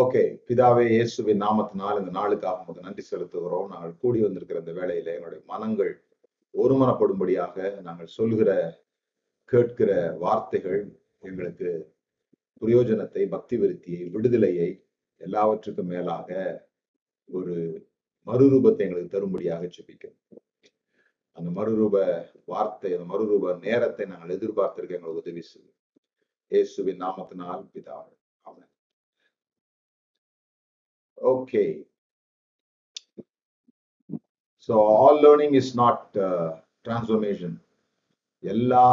Okay பிதாவே இயேசுவின் நாமத்தினால் இந்த நாளுக்காக உங்களுக்கு நன்றி செலுத்துகிறோம். நாங்கள் கூடி வந்திருக்கிற இந்த வேலையில எங்களுடைய மனங்கள் ஒருமனப்படும்படியாக நாங்கள் சொல்கிற கேட்கிற வார்த்தைகள் எங்களுக்கு பிரயோஜனத்தை பக்தி விருத்தியை விடுதலையை எல்லாவற்றுக்கும் மேலாக ஒரு மறுரூபத்தை எங்களுக்கு தரும்படியாக செபிக்கும் அந்த மறுரூப வார்த்தை அந்த மறுரூப நேரத்தை நாங்கள் எதிர்பார்த்திருக்க எங்களுக்கு உதவி செய்யும். இயேசுவின் நாமத்தினால் பிதாவே ஆமென் okay all all is is not uh, transformation. எல்லா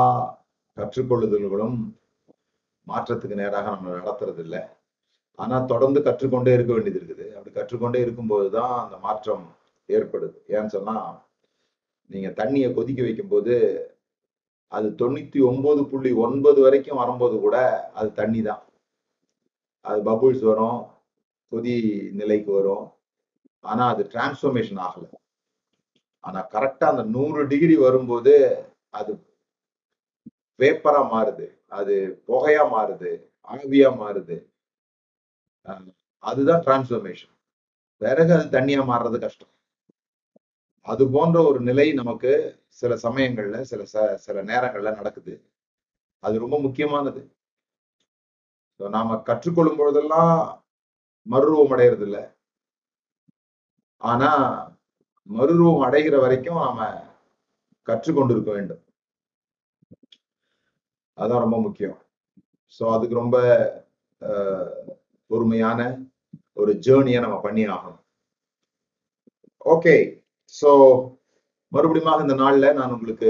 கற்றுக்கொள்ளுதல்களும் மாற்றத்துக்கு நேராக நம்ம நடத்துறது இல்லை ஆனா தொடர்ந்து கற்றுக்கொண்டே இருக்க வேண்டியது இருக்குது. அப்படி கற்றுக்கொண்டே இருக்கும்போது தான் அந்த மாற்றம் ஏற்படுது. ஏன்னு சொன்னா நீங்க தண்ணியை கொதிக்க வைக்கும்போது அது தொண்ணூத்தி ஒன்பது புள்ளி ஒன்பது வரைக்கும் வரும்போது கூட அது தண்ணி தான். அது பபுள்ஸ் வரும் தொதி நிலைக்கு வரும். ஆனா அது டிரான்ஸ்ஃபர்மேஷன் ஆகல. ஆனா கரெக்டா அந்த நூறு டிகிரி வரும்போது அது வேப்பரா மாறுது. அது புகையா மாறுது. ஆவியா மாறுது. அதுதான் டிரான்ஸ்ஃபர்மேஷன் பிறகு அது தண்ணியா மாறுறது கஷ்டம். அது போன்ற ஒரு நிலை நமக்கு சில சமயங்கள்ல சில ச- சில நேரங்கள்ல நடக்குது. அது ரொம்ப முக்கியமானது. நாம கற்றுக்கொள்ளும் பொழுதெல்லாம் மறுரூபம் அடையிறது இல்ல ஆனா மறுரூபம் அடைகிற வரைக்கும் நாம கற்றுக்கொண்டு இருக்க வேண்டும். அதான் ரொம்ப முக்கியம். ஸோ அதுக்கு ரொம்ப பொறுமையான ஒரு ஜேர்னியை நம்ம பண்ணி ஆகணும் ஓகே ஸோ மறுபடியும் இந்த நாள்ல நான் உங்களுக்கு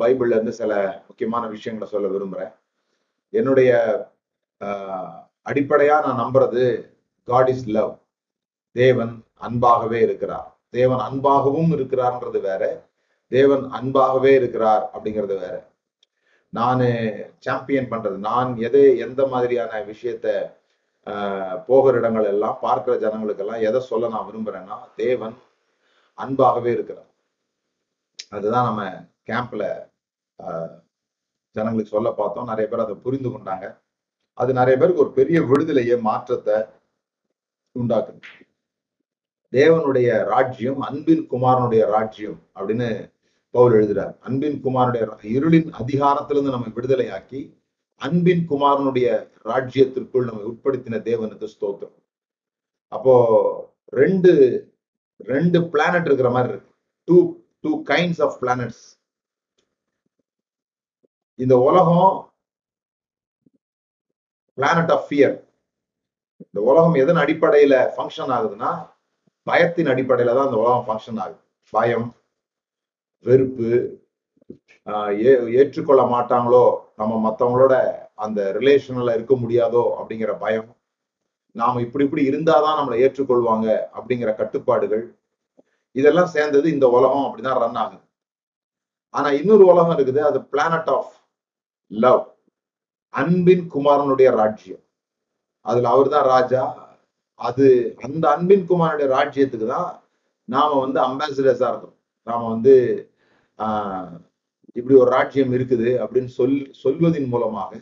பைபிள்ல இருந்து சில முக்கியமான விஷயங்களை சொல்ல விரும்புறேன். என்னுடைய அடிப்படையா நான் நம்புறது காட் இஸ் லவ் தேவன் அன்பாகவே இருக்கிறார். தேவன் அன்பாகவும் இருக்கிறார்ன்றது வேற தேவன் அன்பாகவே இருக்கிறார் அப்படிங்கிறது வேற. நான் சாம்பியன் பண்றது நான் எது எந்த மாதிரியான விஷயத்த ஆஹ், போகிற இடங்கள் எல்லாம் பார்க்கிற ஜனங்களுக்கெல்லாம் எதை சொல்ல நான் விரும்புறேன்னா தேவன் அன்பாகவே இருக்கிறார். அதுதான் நம்ம கேம்ப்ல ஜனங்களுக்கு சொல்ல பார்த்தோம். நிறைய பேர் அதை புரிந்து கொண்டாங்க. அது நிறைய பேருக்கு ஒரு பெரிய விடுதலையை மாற்றத்தை உண்டாக்குது. தேவனுடைய ராஜ்யம் அன்பின் குமாரனுடைய ராஜ்யம் அப்படின்னு பவுல் எழுதுறார். அன்பின் குமாரனுடைய இருளின் அதிகாரத்திலிருந்து நம்ம விடுதலையாக்கி அன்பின் குமாரனுடைய ராஜ்யத்திற்குள் நம்ம உட்படுத்தின தேவனுக்கு ஸ்தோத்திரம். அப்போ ரெண்டு ரெண்டு பிளானட் இருக்கிற மாதிரி இருக்கு. Two two kinds of planets இந்த உலகம் பிளானட் ஆஃப் ஃபியர் இந்த உலகம் எதன் அடிப்படையில ஃபங்க்ஷன் ஆகுதுன்னா பயத்தின் அடிப்படையில தான் இந்த உலகம் ஃபங்க்ஷன் ஆகுது. பயம் வெறுப்பு ஆஹ் ஏ- ஏற்றுக்கொள்ள மாட்டாங்களோ நம்ம மத்தவங்களோட அந்த ரிலேஷன்ல இருக்க முடியாதோ அப்படிங்கிற பயம். நாம இப்படி இப்படி இருந்தாதான் நம்மளை ஏற்றுக்கொள்வாங்க அப்படிங்கிற கட்டுப்பாடுகள். இதெல்லாம் சேர்ந்தது இந்த உலகம் அப்படிதான் ரன் ஆகுது. ஆனா இன்னொரு உலகம் இருக்குது அது பிளானட் ஆஃப் லவ் அன்பின் குமாரனுடைய ராஜ்யம். அதுல அவர்தான் ராஜா. அது அந்த அன்பின் குமாரனுடைய ராஜ்யத்துக்கு தான் நாம வந்து அம்பாசிடர்ஸா இருக்கோம் நாம வந்து ஆஹ் இப்படி ஒரு ராஜ்யம் இருக்குது அப்படின்னு சொல் சொல்வதின் மூலமாக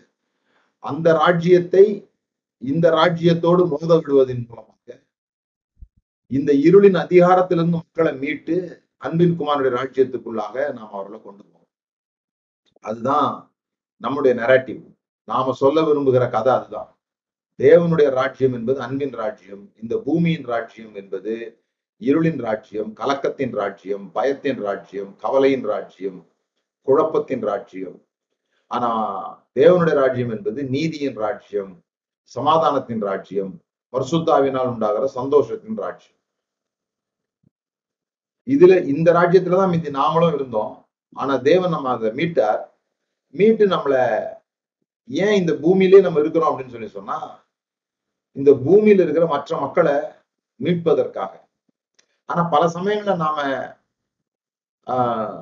அந்த ராஜ்யத்தை இந்த ராஜ்யத்தோடு மோத விடுவதன் மூலமாக இந்த இருளின் அதிகாரத்திலிருந்து மக்களை மீட்டு அன்பின் குமாரனுடைய ராஜ்யத்துக்குள்ளாக நாம் அவர்களை கொண்டு போவோம் அதுதான் நம்முடைய நெரட்டிவ் நாம சொல்ல விரும்புகிற கதை அதுதான். தேவனுடைய ராஜ்யம் என்பது அன்பின் ராஜ்யம் இந்த பூமியின் ராஜ்யம் என்பது இருளின் ராஜ்யம் கலக்கத்தின் ராஜ்யம் பயத்தின் ராஜ்யம் கவலையின் ராஜ்யம் குழப்பத்தின் ராஜ்யம். ஆனா தேவனுடைய ராஜ்யம் என்பது நீதியின் ராஜ்யம் சமாதானத்தின் ராஜ்யம் பரிசுத்தாவினால் உண்டாகிற சந்தோஷத்தின் ராஜ்யம். இதுல இந்த ராஜ்யத்துலதான் மீதி நாமளும் இருந்தோம். ஆனா தேவன் நம்ம அதை மீட்டார். மீட்டு நம்மளை ஏன் இந்த பூமியிலே நம்ம இருக்கிறோம் அப்படின்னு சொல்லி சொன்னா இந்த பூமியில இருக்கிற மற்ற மக்களை மீட்பதற்காக. ஆனா பல சமயங்கள்ல நாம ஆஹ்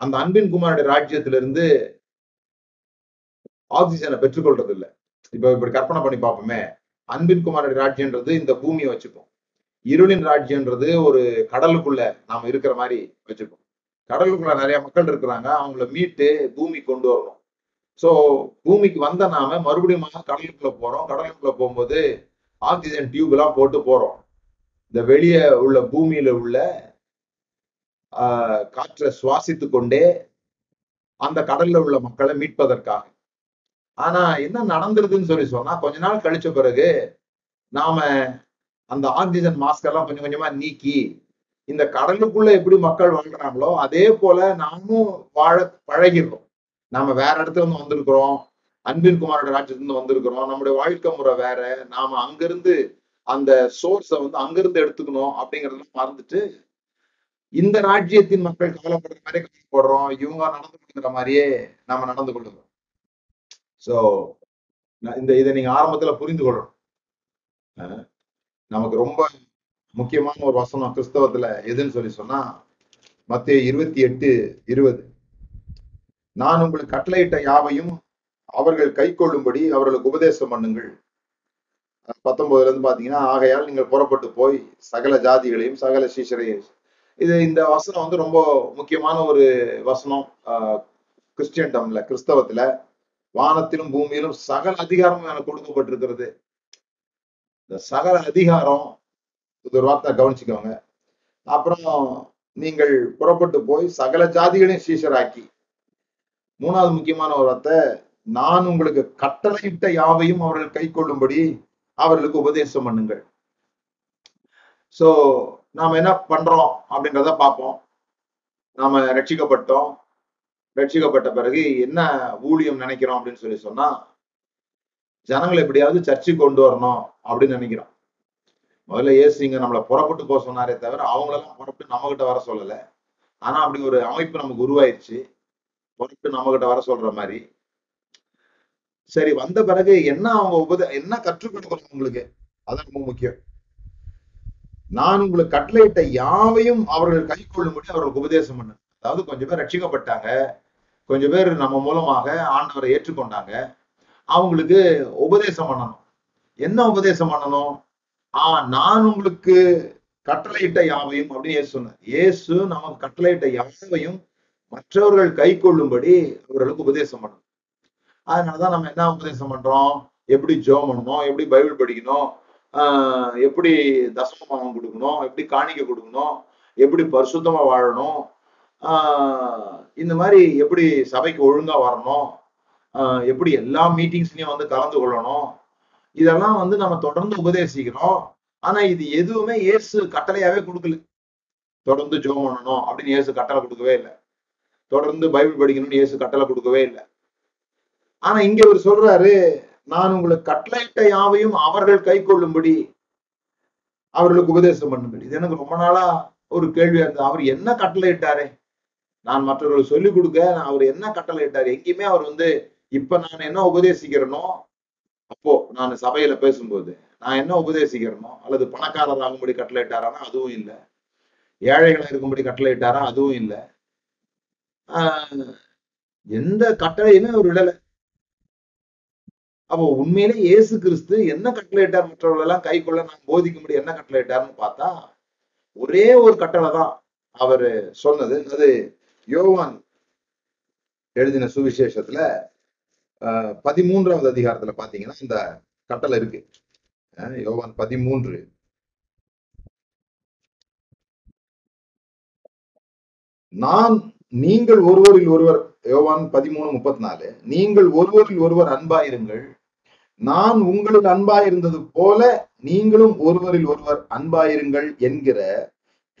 அந்த அன்பின் குமாருடைய ராஜ்யத்திலிருந்து ஆக்சிஜனை பெற்றுக்கொள்றது இல்ல இப்ப இப்படி கற்பனை பண்ணி பார்ப்போமே. அன்பின் குமாருடைய ராஜ்யன்றது இந்த பூமியை வச்சுப்போம் இருளின் ராஜ்யன்றது ஒரு கடலுக்குள்ள நாம இருக்கிற மாதிரி வச்சுப்போம் கடலுக்குள்ள நிறைய மக்கள் இருக்கிறாங்க. அவங்கள மீட்டு பூமி கொண்டு வரணும். ஸோ பூமிக்கு வந்த நாம மறுபடியும் கடலுக்குள்ள போறோம். கடலுக்குள்ள போகும்போது ஆக்சிஜன் டியூப் எல்லாம் போட்டு போறோம். இந்த வெளியே உள்ள பூமியில உள்ள ஆஹ், காற்றை சுவாசித்து கொண்டே அந்த கடல்ல உள்ள மக்களை மீட்பதற்காக. ஆனா என்ன நடந்துருதுன்னு சொல்லி சொன்னா கொஞ்ச நாள் கழிச்ச பிறகு நாம அந்த ஆக்சிஜன் மாஸ்க் எல்லாம் கொஞ்சம் கொஞ்சமா நீக்கி இந்த கடலுக்குள்ள எப்படி மக்கள் வாழ்றாங்களோ அதே போல நாமும் வாழ பழகிடுறோம். நாம வேற இடத்துல இருந்து வந்திருக்கிறோம். அன்பின் குமாரோட ராஜ்யத்திலிருந்து வந்திருக்கிறோம். நம்முடைய வாழ்க்கை முறை வேற. நாம அங்கிருந்து அந்த சோர்ஸை வந்து அங்கிருந்து எடுத்துக்கணும் அப்படிங்கறதெல்லாம் மறந்துட்டு இந்த ராஜ்யத்தின் மக்கள் கவலைப்படுற மாதிரி கவலைப்படுறோம் இவங்க நடந்து கொள்கிற மாதிரியே நாம நடந்து கொள்ளுறோம் சோ இந்த இதை நீங்க ஆரம்பத்துல புரிந்து கொள்ளணும். அஹ் நமக்கு ரொம்ப முக்கியமான ஒரு வசனம் கிறிஸ்தவத்துல எதுன்னு சொல்லி சொன்னா மத்திய இருபத்தி எட்டு இருபது. நான் உங்களுக்கு கட்டளையிட்ட யாவையும் அவர்கள் கை கொள்ளும்படி அவர்களுக்கு உபதேசம் பண்ணுங்கள். பத்தொன்பதுல இருந்து பாத்தீங்கன்னா ஆகையால் நீங்கள் புறப்பட்டு போய் சகல ஜாதிகளையும் சகல சீஷரையும். இது இந்த வசனம் வந்து ரொம்ப முக்கியமான ஒரு வசனம் ஆஹ் கிறிஸ்டியன் டம்ல கிறிஸ்தவத்துல. வானத்திலும் பூமியிலும் சகல அதிகாரம் எனக்கு கொடுக்கப்பட்டிருக்கிறது. இந்த சகல அதிகாரம் இது ஒரு வார்த்தை கவனிச்சுக்கோங்க. அப்புறம் நீங்கள் புறப்பட்டு போய் சகல ஜாதிகளையும் சீஷராக்கி. மூணாவது முக்கியமான ஒரு வார்த்தை நான் உங்களுக்கு கட்டளையிட்ட யாவையும் அவர்கள் கை கொள்ளும்படி அவர்களுக்கு உபதேசம் பண்ணுங்கள். சோ நாம என்ன பண்றோம் அப்படின்றத பார்ப்போம். நாம ரட்சிக்கப்பட்டோம். ரட்சிக்கப்பட்ட பிறகு என்ன ஊழியம் நினைக்கிறோம் அப்படின்னு சொல்லி சொன்னா ஜனங்களை எப்படியாவது சர்ச்சுக்கு கொண்டு வரணும் அப்படின்னு நினைக்கிறோம். முதல்ல ஏசு இங்க நம்மளை புறப்பட்டு போக சொன்னாரே தவிர அவங்களெல்லாம் புறப்பட்டு நம்ம கிட்ட வர சொல்லல. ஆனா அப்படி ஒரு அமைப்பு நமக்கு உருவாயிருச்சு. பொறுப்பு நம்ம கிட்ட வர சொல்ற மாதிரி. சரி வந்த பிறகு என்ன அவங்க உபத என்ன கற்றுக் உங்களுக்கு? அதான் ரொம்ப முக்கியம். நான் உங்களுக்கு கட்டளையிட்ட யாவையும் அவர்கள் கை கொள்ளும்படி அவர்களுக்கு உபதேசம் பண்ண. அதாவது கொஞ்சம் பேர் ரட்சிக்கப்பட்டாங்க. கொஞ்சம் பேர் நம்ம மூலமாக ஆண்டவரை ஏற்றுக்கொண்டாங்க. அவங்களுக்கு உபதேசம் பண்ணணும். என்ன உபதேசம் பண்ணணும்? ஆ நான் உங்களுக்கு கட்டளையிட்ட யாவையும் அப்படின்னு ஏசு சொன்னார். இயேசு நமக்கு கட்டளையிட்ட யாவையும் மற்றவர்கள் கை கொள்ளும்படி அவர்களுக்கு உபதேசம் பண்ணணும். அதனாலதான் நம்ம என்ன உபதேசம் பண்றோம்? எப்படி ஜோம் பண்ணணும்? எப்படி பைபிள் படிக்கணும்? ஆஹ் எப்படி தசமபாகம் கொடுக்கணும்? எப்படி காணிக்க கொடுக்கணும்? எப்படி பரிசுத்தமா வாழணும்? ஆஹ் இந்த மாதிரி எப்படி சபைக்கு ஒழுங்கா வரணும்? ஆஹ் எப்படி எல்லா மீட்டிங்ஸ்லயும் வந்து கலந்து கொள்ளணும்? இதெல்லாம் வந்து நம்ம தொடர்ந்து உபதேசிக்கிறோம். ஆனா இது எதுவுமே இயேசு கட்டளையாவே கொடுக்கல. தொடர்ந்து ஜோம் பண்ணணும் அப்படின்னு இயேசு கட்டளை கொடுக்கவே இல்லை. தொடர்ந்து பைபிள் படிக்கணும்னு இயேசு கட்டளை கொடுக்கவே இல்லை. ஆனா இங்க இவர் சொல்றாரு நான் உங்களுக்கு கட்டளையிட்ட யாவையும் அவர்கள் கை கொள்ளும்படி அவர்களுக்கு உபதேசம் பண்ணுங்கள். இது எனக்கு ரொம்ப நாளா ஒரு கேள்வியா இருந்தது. அவர் என்ன கட்டளையிட்டாரே? நான் மற்றவர்களுக்கு சொல்லிக் கொடுக்க அவர் என்ன கட்டளையிட்டாரு? எங்கேயுமே அவர் வந்து இப்ப நான் என்ன உபதேசிக்கிறேனோ அப்போ நான் சபையில பேசும்போது நான் என்ன உபதேசிக்கிறேனோ அல்லது பணக்காரர் ஆகும்படி கட்டளையிட்டாரானா அதுவும் இல்லை. ஏழைகளாக இருக்கும்படி கட்டளையிட்டாரா அதுவும் இல்லை. எந்த கட்டளையுமே அவர் விடல. அப்போ உண்மையிலே இயேசு கிறிஸ்து என்ன கட்டளையிட்டார் மற்றவர்கள் எல்லாம் கை கொள்ள நான் போதிக்கும்படி என்ன கட்டளையிட்டார்னு பார்த்தா ஒரே ஒரு கட்டளை தான் அவர் சொன்னது. அது யோவான் எழுதின சுவிசேஷத்துல ஆஹ் பதிமூன்றாவது அதிகாரத்துல பாத்தீங்கன்னா இந்த கட்டளை இருக்கு. யோவான் பதிமூன்று. நான் நீங்கள் ஒருவரில் ஒருவர் யோவான் பதிமூணு முப்பத்தி நாலு நீங்கள் ஒருவரில் ஒருவர் அன்பாயிருங்கள். நான் உங்களில் அன்பாயிருந்தது போல நீங்களும் ஒருவரில் ஒருவர் அன்பாயிருங்கள் என்கிற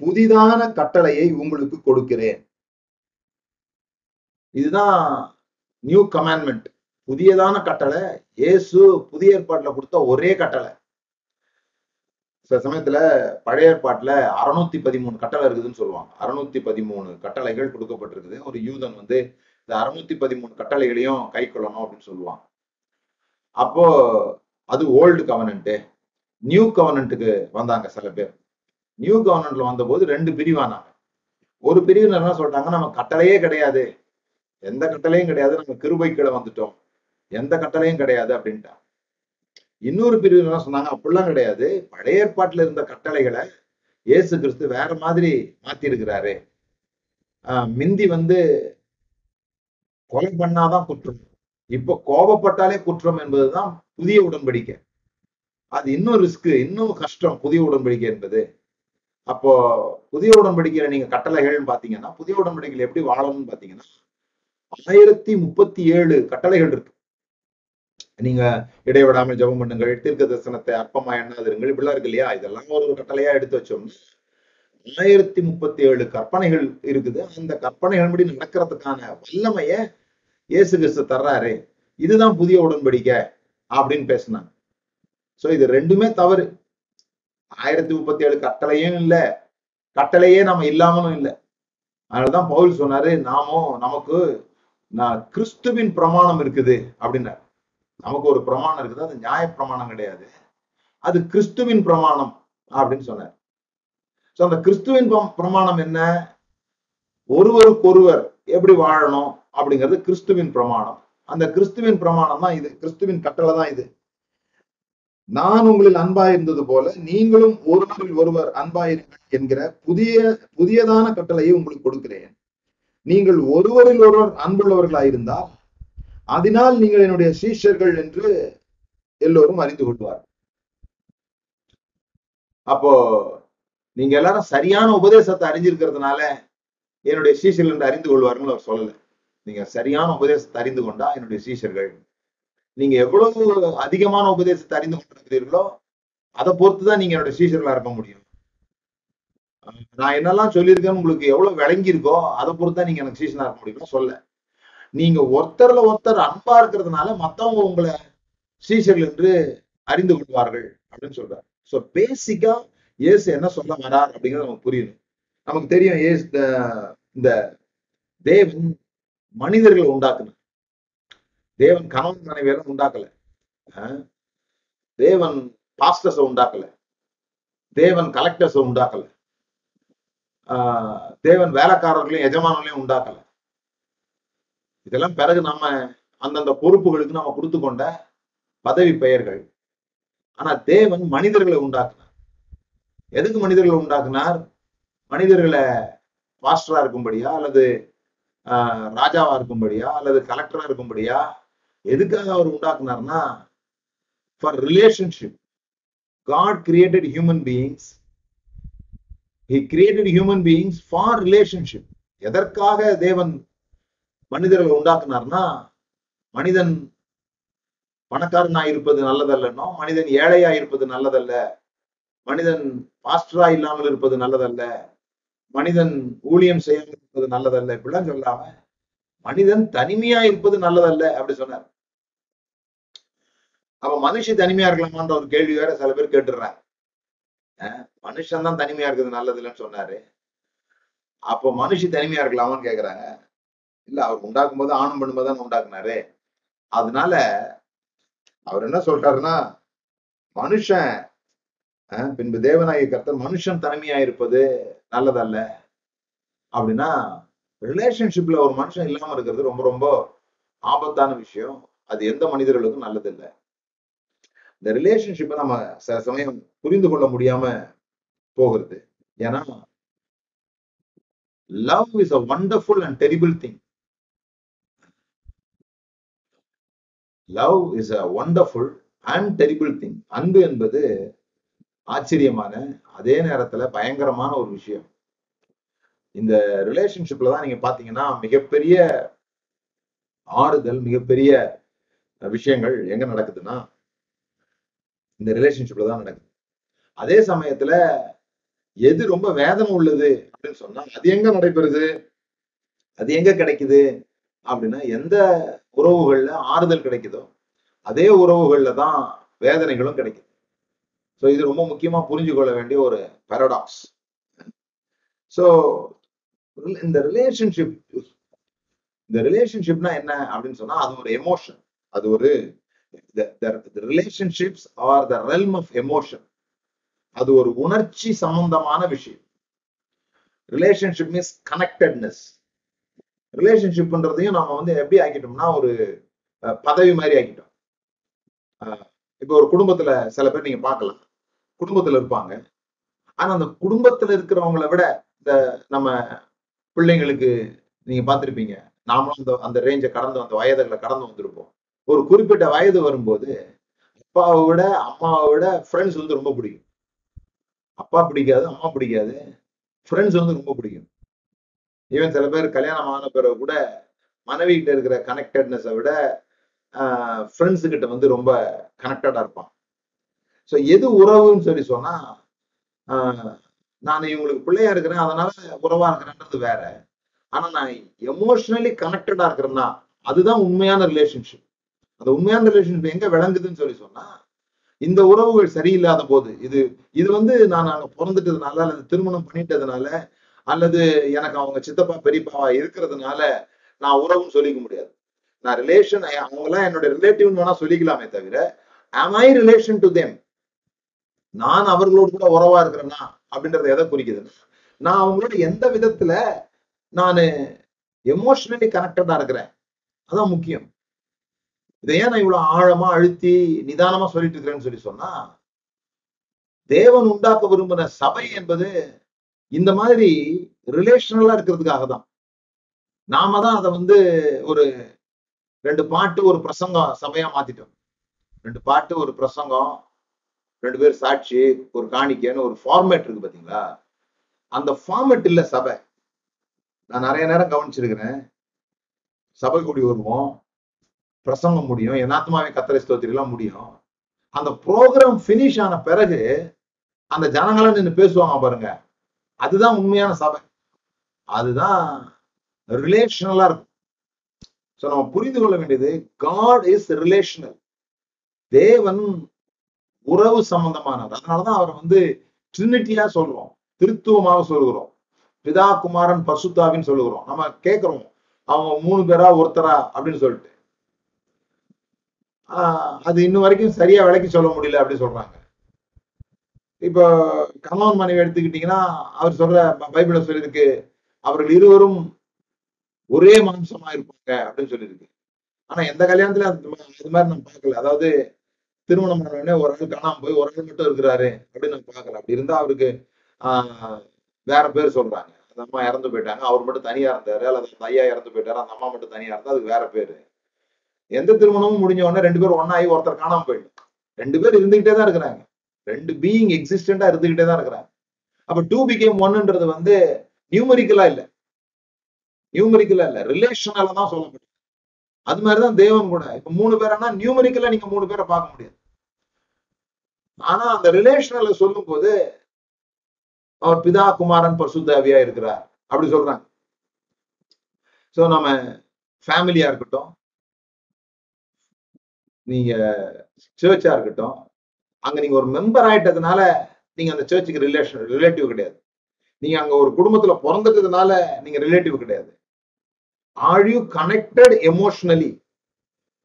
புதிதான கட்டளையை உங்களுக்கு கொடுக்கிறேன். இதுதான் நியூ கமாண்ட்மெண்ட் புதியதான கட்டளை. இயேசு புதிய ஏற்பாட்டில் கொடுத்த ஒரே கட்டளை. சில சமயத்துல பழைய ஏற்பாட்டுல அறுநூத்தி பதிமூணு கட்டளை இருக்குதுன்னு சொல்லுவாங்க. அறுநூத்தி பதிமூணு கட்டளைகள் கொடுக்கப்பட்டிருக்குது. ஒரு யூதன் வந்து இந்த அறுநூத்தி பதிமூணு கட்டளைகளையும் கை கொள்ளணும் அப்படின்னு சொல்லுவாங்க. அப்போ அது ஓல்டு கவர்னன்ட்டு நியூ கவர்னன்ட்டுக்கு வந்தாங்க சில பேர். நியூ கவர்னன்ட்ல வந்தபோது ரெண்டு பிரிவானாங்க ஒரு பிரிவினர் என்ன சொல்றாங்க நம்ம கட்டளையே கிடையாது. எந்த கட்டளையும் கிடையாது. நம்ம கிருபை வந்துட்டோம். எந்த கட்டளையும் கிடையாது அப்படின்ட்டாங்க. இன்னொரு பிரிவு என்ன சொன்னாங்க? அப்படிலாம் கிடையாது. பழைய ஏற்பாட்டில் இருந்த கட்டளைகளை இயேசு கிறிஸ்து வேற மாதிரி மாத்திருக்கிறாரு. ஆஹ் மிந்தி வந்து கொலை பண்ணாதான் குற்றம். இப்போ கோபப்பட்டாலே குற்றம் என்பதுதான் புதிய உடன்படிக்கை. அது இன்னும் ரிஸ்க் இன்னும் கஷ்டம் புதிய உடன்படிக்கை என்பது. அப்போ புதிய உடன்படிக்கையில நீங்க கட்டளைகள்னு பாத்தீங்கன்னா புதிய உடன்படிக்கையில் எப்படி வாழணும்னு பாத்தீங்கன்னா ஆயிரத்தி முப்பத்தி ஏழு கட்டளைகள் இருக்கு. நீங்க இடைவிடாமல் ஜபம் பண்ணுங்கள் தீர்க்க தரிசனத்தை அற்பமா எண்ணாதிருங்கள் இப்படிலாம் இருக்கு இல்லையா? இதெல்லாம் ஒரு கட்டளையா எடுத்து வச்சோம். ஆயிரத்தி முப்பத்தி ஏழு கற்பனைகள் இருக்குது. அந்த கற்பனைகள் படி நடக்கிறதுக்கான வல்லமைய இயேசு கிறிஸ்து தர்றாரு. இதுதான் புதிய உடன்படிக்கை அப்படின்னு பேசினாங்க. சோ இது ரெண்டுமே தவறு. ஆயிரத்தி முப்பத்தி ஏழு கட்டளையும் இல்ல. கட்டளையே நம்ம இல்லாமலும் இல்லை. அதனாலதான் பவுல் சொன்னாரு நாமும் நமக்கு நான் கிறிஸ்துவின் பிரமாணம் இருக்குது அப்படின்னாரு. நமக்கு ஒரு பிரமாணம் இருக்குது. அது நியாய பிரமாணம் கிடையாது. அது கிறிஸ்துவின் பிரமாணம் அப்படின்னு சொன்னார். ஸோ அந்த கிறிஸ்துவின் பிரமா- பிரமாணம் என்ன? ஒருவருக்கொருவர் எப்படி வாழணும் அப்படிங்கிறது கிறிஸ்துவின் பிரமாணம். அந்த கிறிஸ்துவின் பிரமாணம் தான் இது. கிறிஸ்துவின் கட்டளை தான் இது. நான் உங்களில் அன்பா இருந்தது போல நீங்களும் ஒருவரில் ஒருவர் அன்பாயிருங்கள் என்கிற புதிய புதியதான கட்டளையை உங்களுக்கு கொடுக்கிறேன். நீங்கள் ஒருவரில் ஒருவர் அன்புள்ளவர்களாயிருந்தால் அதனால் நீங்கள் என்னுடைய சீஷர்கள் என்று எல்லோரும் அறிந்து கொள்வார் அப்போ நீங்க எல்லாரும் சரியான உபதேசத்தை அறிஞ்சிருக்கிறதுனால என்னுடைய சீஷர்கள் என்று அறிந்து கொள்வார்கள் அவர் சொல்லல. நீங்க சரியான உபதேசத்தை அறிந்து கொண்டா என்னுடைய சீஷர்கள். நீங்க எவ்வளவு அதிகமான உபதேசத்தை அறிந்து கொண்டிருக்கிறீர்களோ அதை பொறுத்துதான் நீங்க என்னோட சீஷர்களா இருக்க முடியும். நான் என்னெல்லாம் சொல்லியிருக்கேன்னு உங்களுக்கு எவ்வளவு விளங்கி இருக்கோ அதை பொறுத்து நீங்க எனக்கு சீசனா இருக்க முடியும் சொல்ல நீங்க ஒருத்தர்ல ஒருத்தர் அன்பா இருக்கிறதுனால மத்தவங்க உங்களை ஸ்ரீசர்கள் என்று அறிந்து கொள்வார்கள் அப்படின்னு சொல்றாரு. சோ பேசிக்கா இயேசு என்ன சொல்ல வரார் அப்படிங்கிறது நமக்கு புரியணும். நமக்கு தெரியும் ஏசு இந்த தேவன் மனிதர்களை உண்டாக்குனார். தேவன் கணவன் மனைவியெல்லாம் உண்டாக்கல. தேவன் பாஸ்டர்ஸை உண்டாக்கல. தேவன் கலெக்டர்ஸை உண்டாக்கல. ஆஹ் தேவன் வேலைக்காரர்களையும் எஜமானர்களையும் உண்டாக்கல. இதெல்லாம் பிறகு நம்ம அந்தந்த பொறுப்புகளுக்கு நம்ம கொடுத்து கொண்ட பதவி பெயர்கள். ஆனா தேவன் மனிதர்களை உண்டாக்குனார். எதுக்கு மனிதர்களை உண்டாக்குனார்? மனிதர்களை பாஸ்டரா இருக்கும்படியா அல்லது ராஜாவா இருக்கும்படியா அல்லது கலெக்டரா இருக்கும்படியா எதுக்காக அவர் உண்டாக்குனார்னா for relationship God created human beings he created human beings for relationship எதற்காக தேவன் மனிதர்களை உண்டாக்குனார்னா மனிதன் பணக்காரனா இருப்பது நல்லதல்லனோ மனிதன் ஏழையா இருப்பது நல்லதல்ல மனிதன் பாஸ்டரா இல்லாமல் இருப்பது நல்லதல்ல மனிதன் ஊழியம் செய்யாமல் இருப்பது நல்லதல்ல இப்படிலாம் சொல்லாம மனிதன் தனிமையா இருப்பது நல்லதல்ல அப்படி சொன்னார். அப்ப மனுஷ தனிமையா இருக்கலாமான்ற ஒரு கேள்வி வேற சில பேர் கேட்டுடுறாங்க. அஹ் மனுஷன் தான் தனிமையா இருக்கிறது நல்லது இல்லைன்னு சொன்னாரு. அப்போ மனுஷி தனிமையா இருக்கலாமான்னு கேக்குறாங்க. இல்ல அவர் உண்டாக்கும் போது ஆணும் பண்ணும்போது தான் உண்டாக்குனாரு. அதனால அவர் என்ன சொல்றாருன்னா மனுஷன் பின்பு தேவனாகிய கர்த்தர் மனுஷன் தனிமையா இருப்பது நல்லதல்ல. அப்படின்னா ரிலேஷன்ஷிப்ல ஒரு மனுஷன் இல்லாம இருக்கிறது ரொம்ப ரொம்ப ஆபத்தான விஷயம். அது எந்த மனிதர்களுக்கும் நல்லது இல்லை இந்த ரிலேஷன்ஷிப்பை நம்ம சில சமயம் புரிந்து கொள்ள முடியாம போகிறது. ஏன்னா love is a wonderful and terrible thing love is a wonderful and terrible thing அன்பு என்பது ஆச்சரியமான அதே நேரத்துல பயங்கரமான ஒரு விஷயம். இந்த ரிலேஷன்ஷிப்ல தான் நீங்க பாத்தீங்கன்னா மிகப்பெரிய ஆறுதல் மிகப்பெரிய விஷயங்கள் எங்க நடக்குதுன்னா இந்த ரிலேஷன்ஷிப்ல தான் நடக்குது. அதே சமயத்துல எது ரொம்ப வேதனை உள்ளது அப்படின்னு சொன்னா அது எங்க நடைபெறுது? அது எங்க கிடைக்குது? அப்படின்னா எந்த உறவுகள்ல ஆறுதல் கிடைக்குதோ அதே உறவுகள்ல தான் வேதனைகளும் கிடைக்குது. ஸோ இது ரொம்ப முக்கியமா புரிஞ்சு கொள்ள வேண்டிய ஒரு பேரடாக்ஸ் ஸோ இந்த ரிலேஷன்ஷிப் இந்த ரிலேஷன்ஷிப்னா என்ன அப்படின்னு சொன்னா அது ஒரு எமோஷன் அது ஒரு relationships are the realm of emotion அது ஒரு உணர்ச்சி சம்பந்தமான விஷயம். ரிலேஷன்ஷிப் மீன்ஸ் கனெக்டட்னஸ் ரிலேஷன்ஷிப்ன்றதையும் நம்ம வந்து எப்படி ஆக்கிட்டோம்னா ஒரு அஹ், பதவி மாதிரி ஆக்கிட்டோம். இப்போ ஒரு குடும்பத்துல சில பேர் நீங்க பார்க்கலாம். குடும்பத்துல இருப்பாங்க. ஆனா அந்த குடும்பத்துல இருக்கிறவங்களை விட இந்த நம்ம பிள்ளைங்களுக்கு நீங்க பார்த்திருப்பீங்க. நாமளும் அந்த அந்த ரேஞ்சை கடந்து அந்த வயதுகளை கடந்து வந்திருப்போம். ஒரு குறிப்பிட்ட வயது வரும்போது அப்பாவை விட அம்மாவை விட ஃப்ரெண்ட்ஸ் வந்து ரொம்ப பிடிக்கும். அப்பா பிடிக்காது அம்மா பிடிக்காது. ஃப்ரெண்ட்ஸ் வந்து ரொம்ப பிடிக்கும். ஈவன் சில பேர் கல்யாணம் ஆன பிறகு கூட மனைவி கிட்ட இருக்கிற கனெக்டட்னஸை விட ஃப்ரெண்ட்ஸு கிட்ட வந்து ரொம்ப கனெக்டடா இருப்பான். ஸோ எது உறவுன்னு சொல்லி சொன்னா ஆஹ், நான் இவங்களுக்கு பிள்ளையா இருக்கிறேன் அதனால உறவா இருக்கிறேன்றது வேற. ஆனா நான் எமோஷனலி கனெக்டடா இருக்கிறேன்னா அதுதான் உண்மையான ரிலேஷன்ஷிப் அந்த உண்மையான ரிலேஷன்ஷிப் எங்க விளங்குதுன்னு சொல்லி சொன்னா இந்த உறவுகள் சரியில்லாத போது இது இது வந்து நான் அங்கே பிறந்துட்டதுனால அல்லது திருமணம் பண்ணிட்டதுனால அல்லது எனக்கு அவங்க சித்தப்பா பெரியப்பாவா இருக்கிறதுனால நான் உறவுன்னு சொல்லிக்க முடியாது. நான் ரிலேஷன் அவங்களாம் என்னோட ரிலேட்டிவ்னு வேணா சொல்லிக்கலாமே தவிர ஆம் ஐ ரிலேஷன் டு தேம் நான் அவர்களோடு கூட உறவா இருக்கிறேன்னா அப்படின்றது எதை குறிக்குது நான் அவங்களோட எந்த விதத்துல நான் எமோஷனலி கனெக்டடா இருக்கிறேன்? அதான் முக்கியம். இதை ஏன் நான் இவ்வளவு ஆழமா அழுத்தி நிதானமா சொல்லிட்டு இருக்கிறேன்னு சொல்லி சொன்னா தேவன் உண்டாக்க விரும்பின சபை என்பது இந்த மாதிரி ரிலேஷனலா இருக்கிறதுக்காக தான் நாம தான் அதை வந்து ஒரு ரெண்டு பாட்டு ஒரு பிரசங்கம் சபையா மாத்திட்டோம். ரெண்டு பாட்டு ஒரு பிரசங்கம் ரெண்டு பேர் சாட்சி ஒரு காணிக்கைன்னு ஒரு ஃபார்மேட் இருக்கு பாத்தீங்களா? அந்த ஃபார்மேட் இல்ல சபை. நான் நிறைய நேரம் கவனிச்சிருக்கிறேன். சபை கூடி வருவோம். பிரசங்கம் முடியும். என் கத்திரை ஸ்தோத்திரிலாம் முடியும். அந்த ப்ரோக்ராம் ஃபினிஷ் ஆன பிறகு அந்த ஜனங்களும் நின்று பேசுவாங்க பாருங்க. அதுதான் உண்மையான சபை அதுதான் ரிலேஷனலா இருக்கும். ஸோ நம்ம புரிந்து கொள்ள வேண்டியது காட் இஸ் ரிலேஷனல் தேவன் உறவு சம்பந்தமானவர். அதனாலதான் அவரை வந்து ட்ரினிட்டியா சொல்றோம். திருத்துவமாக சொல்கிறோம். பிதா குமாரன் பசுத்தாவின்னு சொல்லுகிறோம் நம்ம கேட்கிறோம். அவங்க மூணு பேரா ஒருத்தரா அப்படின்னு சொல்லிட்டு. ஆஹ் அது இன்ன வரைக்கும் சரியா விளக்கி சொல்ல முடியல அப்படின்னு சொல்றாங்க. இப்போ கணவன் மனைவி எடுத்துக்கிட்டீங்கன்னா அவர் சொல்ற ப- சொல்லியிருக்கு அவர்கள் இருவரும் ஒரே மாம்சமா இருப்பாங்க அப்படின்னு சொல்லியிருக்கு. ஆனா எந்த கல்யாணத்துல அது மாதிரி நம்ம பார்க்கல. அதாவது திருமணம் பண்ண உடனே ஒரு ஆள் காணாம போய் ஒரு ஆள் மட்டும் இருக்கிறாரு அப்படின்னு நம்ம பார்க்கல. அப்படி இருந்தா அவருக்கு ஆஹ் வேற பேர் சொல்றாங்க. அந்த அம்மா இறந்து போயிட்டாங்க. அவர் மட்டும் தனியா இருந்தாரு. அல்லது அந்த ஐயா இறந்து போயிட்டாரு. அந்த அம்மா மட்டும் தனியா இருந்தா அதுக்கு வேற பேரு. எந்த திருமணமும் முடிஞ்ச உடனே ரெண்டு பேரும் ஒன்னாகி ஒருத்தர் காணாம போயிடும் ரெண்டு பேர் இருந்துகிட்டே தான் இருக்கிறாங்க. ரெண்டு பீயிங் எக்ஸிஸ்டண்டா இருந்துகிட்டே தான் இருக்கிறாங்க. அப்ப டூ பிகேம் ஒன்னுன்றது வந்து நியூமரிக்கலா இல்ல. நியூமரிக்கலா இல்ல. ரிலேஷனால தான் சொல்லப்படும் அது மாதிரிதான் தேவன் கூட. இப்ப மூணு பேர்னா நியூமரிக்கலா நீங்க மூணு பேரை பார்க்க முடியாது. ஆனா அந்த ரிலேஷனல சொல்லும் போது அவர் பிதா குமாரன் பசுத்தாவியா இருக்கிறார். அப்படி சொல்றாங்க. சோ நம்ம ஃபேமிலியா இருக்கட்டும் நீங்க சர்ச்சா இருக்கட்டும் அங்க நீங்க ஒரு மெம்பர் ஆயிட்டதுனால நீங்க அந்த சர்ச்சுக்கு ரிலேஷன் ரிலேட்டிவ் கிடையாது. நீங்க அங்க ஒரு குடும்பத்துல பிறந்ததுனால நீங்க ரிலேட்டிவ் கிடையாது. Are you connected emotionally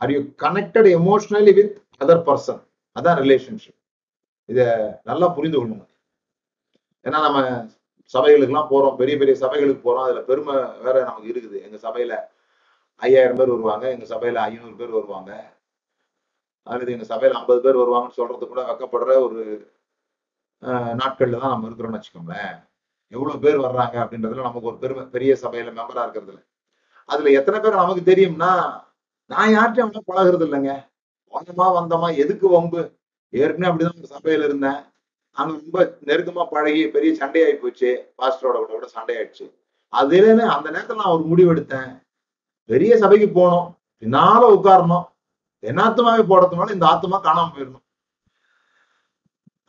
are you connected emotionally with other person அதான் ரிலேஷன்ஷிப் இத நல்லா புரிந்து கொள்ளணும் ஏன்னா நம்ம சபைகளுக்கெல்லாம் போறோம். பெரிய பெரிய சபைகளுக்கு போறோம். அதுல பெருமை வேற நமக்கு இருக்குது. எங்க சபையில ஐயாயிரம் பேர் வருவாங்க. எங்க சபையில ஐநூறு பேர் வருவாங்க. அல்லது எங்க சபையில ஐம்பது பேர் வருவாங்கன்னு சொல்றது கூட வெக்கப்படுற ஒரு நாட்கள்ல தான் நம்ம இருக்கிறோம்னு வச்சுக்கோங்களேன். எவ்வளவு பேர் வர்றாங்க அப்படின்றதுல நமக்கு ஒரு பெருமை பெரிய சபையில மெம்பரா இருக்கிறதுல. அதுல எத்தனை பேர் நமக்கு தெரியும்னா நான் யார்கிட்டயும் அவனும் பழகிறது இல்லைங்க. வந்தமா வந்தமா எதுக்கு வம்பு? ஏற்கனவே அப்படிதான் ஒரு சபையில இருந்தேன். அங்க ரொம்ப நெருக்கமா பழகி பெரிய சண்டையாயி போச்சு. பாஸ்டரோட கூட கூட சண்டையாயிடுச்சு. அதுலன்னு அந்த நேரத்துல நான் ஒரு முடிவு எடுத்தேன். பெரிய சபைக்கு போனோம் பின்னால உட்காரணும். என் போடுறதுனால இந்த ஆத்மா காணாம போயிடணும்.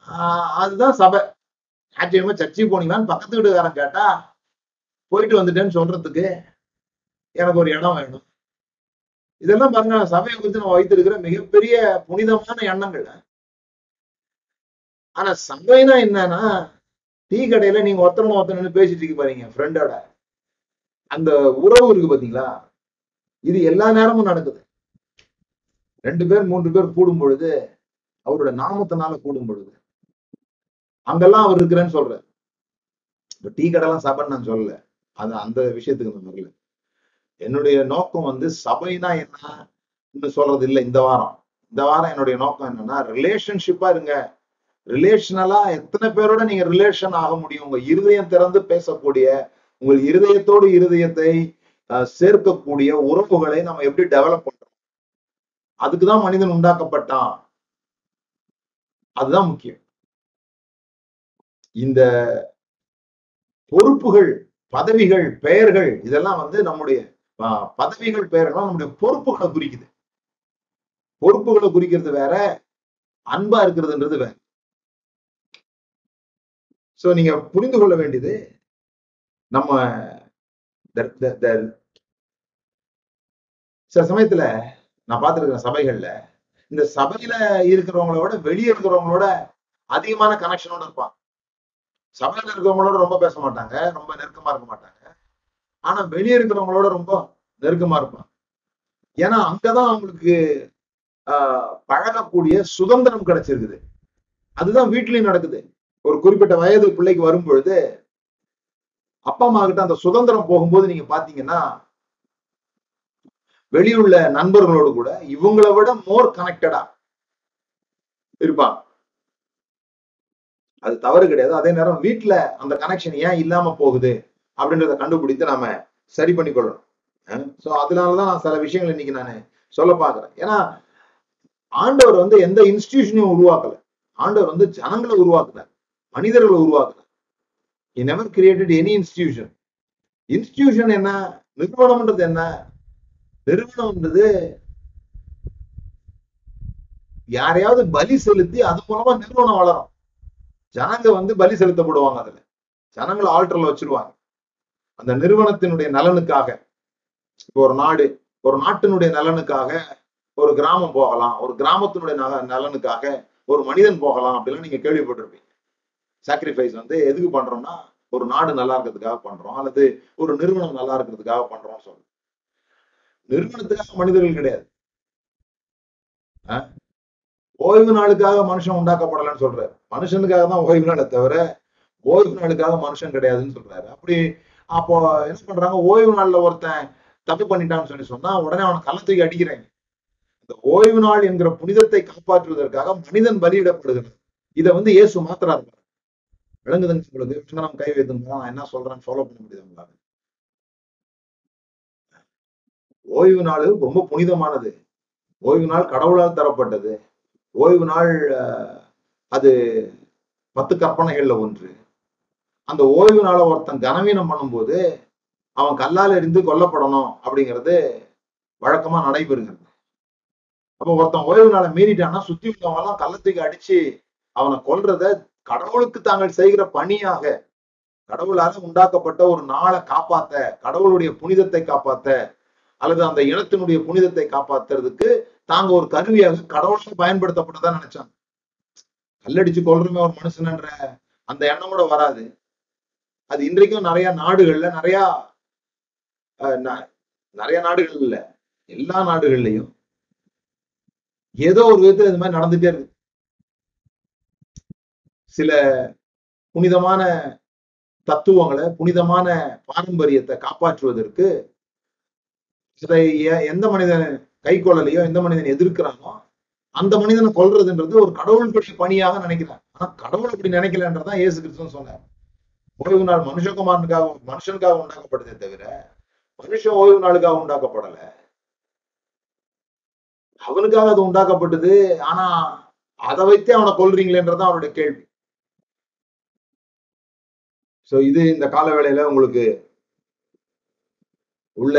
ஆஹ் அதுதான் சபை. ஆச்சரியமா சர்ச்சைக்கு போனீங்களான்னு பக்கத்து வீட்டுக்காரன் கேட்டா போயிட்டு வந்துட்டேன்னு சொல்றதுக்கு எனக்கு ஒரு இடம் வேணும். இதெல்லாம் பாருங்க சபையை குறித்து நம்ம வைத்திருக்கிற மிகப்பெரிய புனிதமான எண்ணங்கள். ஆனா சபைனா என்னன்னா டீ கடையில நீங்க ஒருத்தனும் ஒருத்தனு பேசிட்டு இருக்க பாருங்க ஃப்ரெண்டோட அந்த உறவு இருக்கு பாத்தீங்களா? இது எல்லா நேரமும் நடக்குது. ரெண்டு பேர் மூன்று பேர் கூடும் பொழுது அவரோட நாமத்தினால கூடும் பொழுது அங்கெல்லாம் அவர் இருக்கிறேன்னு சொல்றாரு இப்ப டீ கடைலாம் சபைன்னு நான் சொல்லல. அது அந்த விஷயத்துக்கு நான் வரல. என்னுடைய நோக்கம் வந்து சபைனா என்ன சொல்றது இல்லை இந்த வாரம். இந்த வாரம் என்னுடைய நோக்கம் என்னன்னா ரிலேஷன்ஷிப்பா இருங்க. ரிலேஷனலா எத்தனை பேரோட நீங்க ரிலேஷன் ஆக முடியும்? உங்க இருதயம் திறந்து பேசக்கூடிய உங்கள் இருதயத்தோடு இருதயத்தை சேர்க்கக்கூடிய உறவுகளை நம்ம எப்படி டெவலப் பண்றோம்? அதுக்குதான் மனிதன் உண்டாக்கப்பட்டான். அதுதான் முக்கியம். இந்த பொறுப்புகள் பதவிகள் பெயர்கள் இதெல்லாம் வந்து நம்முடைய பதவிகள் பெயர்கள்லாம் நம்முடைய பொறுப்புகளை குறிக்குது. பொறுப்புகளை குறிக்கிறது வேற அன்பா இருக்கிறதுன்றது வேற. சோ நீங்க புரிந்து கொள்ள வேண்டியது நம்ம சில சமயத்துல நான் பார்த்திருக்கிறேன் சபைகள்ல இந்த சபையில இருக்கிறவங்களோட வெளியே இருக்கிறவங்களோட அதிகமான கனெக்ஷனோட இருப்பாங்க. சபையில இருக்கிறவங்களோட ரொம்ப பேச மாட்டாங்க ரொம்ப நெருக்கமா இருக்க மாட்டாங்க. ஆனா வெளியே இருக்கிறவங்களோட ரொம்ப நெருக்கமா இருப்பாங்க. ஏன்னா அங்கதான் அவங்களுக்கு ஆஹ், பழகக்கூடிய சுதந்திரம் கிடைச்சிருக்குது. அதுதான் வீட்லயும் நடக்குது. ஒரு குறிப்பிட்ட வயது பிள்ளைக்கு வரும்பொழுது அப்பா அம்மா கிட்ட அந்த சுதந்திரம் போகும்போது நீங்க பாத்தீங்கன்னா வெளியுள்ள நண்பர்களோடு கூட இவங்களை விட மோர் கனெக்டடா இருப்பாங்க. அது தவறு கிடையாது. அதே நேரம் வீட்டுல அந்த கனெக்ஷன் ஏன் இல்லாம போகுது அப்படின்றத கண்டுபிடித்து நாம சரி பண்ணி கொள்ளணும் சோ அதனாலதான் நான் சில விஷயங்கள் இன்னைக்கு நான் சொல்ல பாக்குறேன் ஏன்னா ஆண்டவர் வந்து எந்த இன்ஸ்டிடியூஷனையும் உருவாக்கல. ஆண்டவர் வந்து ஜனங்களை உருவாக்குனார் மனிதர்களை உருவாக்குனார் he never created any institution institution என்ன? நிறுவனம்ன்றது என்ன? நிறுவனம்ன்றது யாரையாவது பலி செலுத்தி அது மூலமா நிறுவனம் வளரும். ஜனங்க வந்து பலி செலுத்தப்படுவாங்க அதுல. ஜனங்களை ஆல்டர்ல வச்சிருவாங்க. அந்த நிறுவனத்தினுடைய நலனுக்காக இப்போ ஒரு நாடு ஒரு நாட்டினுடைய நலனுக்காக ஒரு கிராமம் போகலாம் ஒரு கிராமத்தினுடைய நல- நலனுக்காக ஒரு மனிதன் போகலாம் அப்படிலாம் நீங்க கேள்விப்பட்டிருப்பீங்க. சாக்ரிஃபைஸ் வந்து எதுக்கு பண்றோம்னா ஒரு நாடு நல்லா இருக்கிறதுக்காக பண்றோம் அல்லது ஒரு நிறுவனம் நல்லா இருக்கிறதுக்காக பண்றோம்னு சொல்லுங்க நிறுவனத்துக்காக மனிதர்கள் கிடையாது. ஓய்வு நாளுக்காக மனுஷன் உண்டாக்கப்படலைன்னு சொல்றாரு. மனுஷனுக்காக தான் ஓய்வு நாளை தவிர ஓய்வு நாளுக்காக மனுஷன் கிடையாதுன்னு சொல்றாரு. அப்படி அப்போ என்ன பண்றாங்க? ஓய்வு நாள்ல ஒருத்தன் தப்பு பண்ணிட்டான்னு சொல்லி சொன்னா உடனே அவனை கள்ள தூக்கி அடிக்கிறாங்க. இந்த ஓய்வு நாள் என்கிற புனிதத்தை காப்பாற்றுவதற்காக மனிதன் பலியிடப்படுகிறது. இதை வந்து இயேசு மாத்திராரு விளங்குதுங்க உங்களுக்கு? நம்ம கை வைத்துங்க நான் என்ன சொல்றேன்னு ஃபாலோ பண்ண முடியுது உங்களால ஓய்வு நாள் ரொம்ப புனிதமானது. ஓய்வு நாள் கடவுளால் தரப்பட்டது. ஓய்வு நாள் அது பத்து கற்பனைகள்ல ஒன்று. அந்த ஓய்வு நாளை ஒருத்தன் கனவீனம் பண்ணும்போது அவன் கல்லால் இருந்து கொல்லப்படணும் அப்படிங்கிறது வழக்கமா நடைபெறுகிறது. அப்ப ஒருத்தன் ஓய்வு நாளை மீறிட்டான்னா சுத்தி உள்ளவங்க எல்லாம் கள்ளத்துக்கு அடிச்சு அவனை கொல்றத கடவுளுக்கு தாங்கள் செய்கிற பணியாக கடவுளால உண்டாக்கப்பட்ட ஒரு நாளை காப்பாத்த கடவுளுடைய புனிதத்தை காப்பாத்த அல்லது அந்த இனத்தினுடைய புனிதத்தை காப்பாத்துறதுக்கு தாங்க ஒரு கருவியாக கடவுளாக பயன்படுத்தப்பட்டதா நினைச்சாங்க. கல்லடிச்சு கொள்றமே ஒரு மனுஷனன்ற அந்த எண்ணம் கூட வராது. அது இன்றைக்கும் நிறைய நாடுகள்ல நிறைய அஹ், ந- நிறைய நாடுகள்ல எல்லா நாடுகள்லயும் ஏதோ ஒரு விதத்துல இது மாதிரி நடந்துட்டே இருக்கு. சில புனிதமான தத்துவங்களை புனிதமான பாரம்பரியத்தை காப்பாற்றுவதற்கு இதை எந்த மனிதன் கை கொள்ளலையோ எந்த மனிதன் எதிர்க்கிறானோ அந்த மனிதனை கொல்றதுன்றது ஒரு கடவுளுடைய பணியாக நினைக்கிறான். ஆனா கடவுள் அப்படி நினைக்கலன்றதான் ஏசு கிறிஸ்துவ சொன்னார். ஓய்வு நாள் மனுஷகுமாரனுக்காக மனுஷனுக்காக உண்டாக்கப்படுதே தவிர மனுஷன் ஓய்வு நாளுக்காக உண்டாக்கப்படல. அவனுக்காக அது உண்டாக்கப்பட்டது. ஆனா அதை வைத்தே அவனை கொல்றீங்களேன்றதான் அவனுடைய கேள்வி. சோ இது இந்த கால வேளையில உங்களுக்கு உள்ள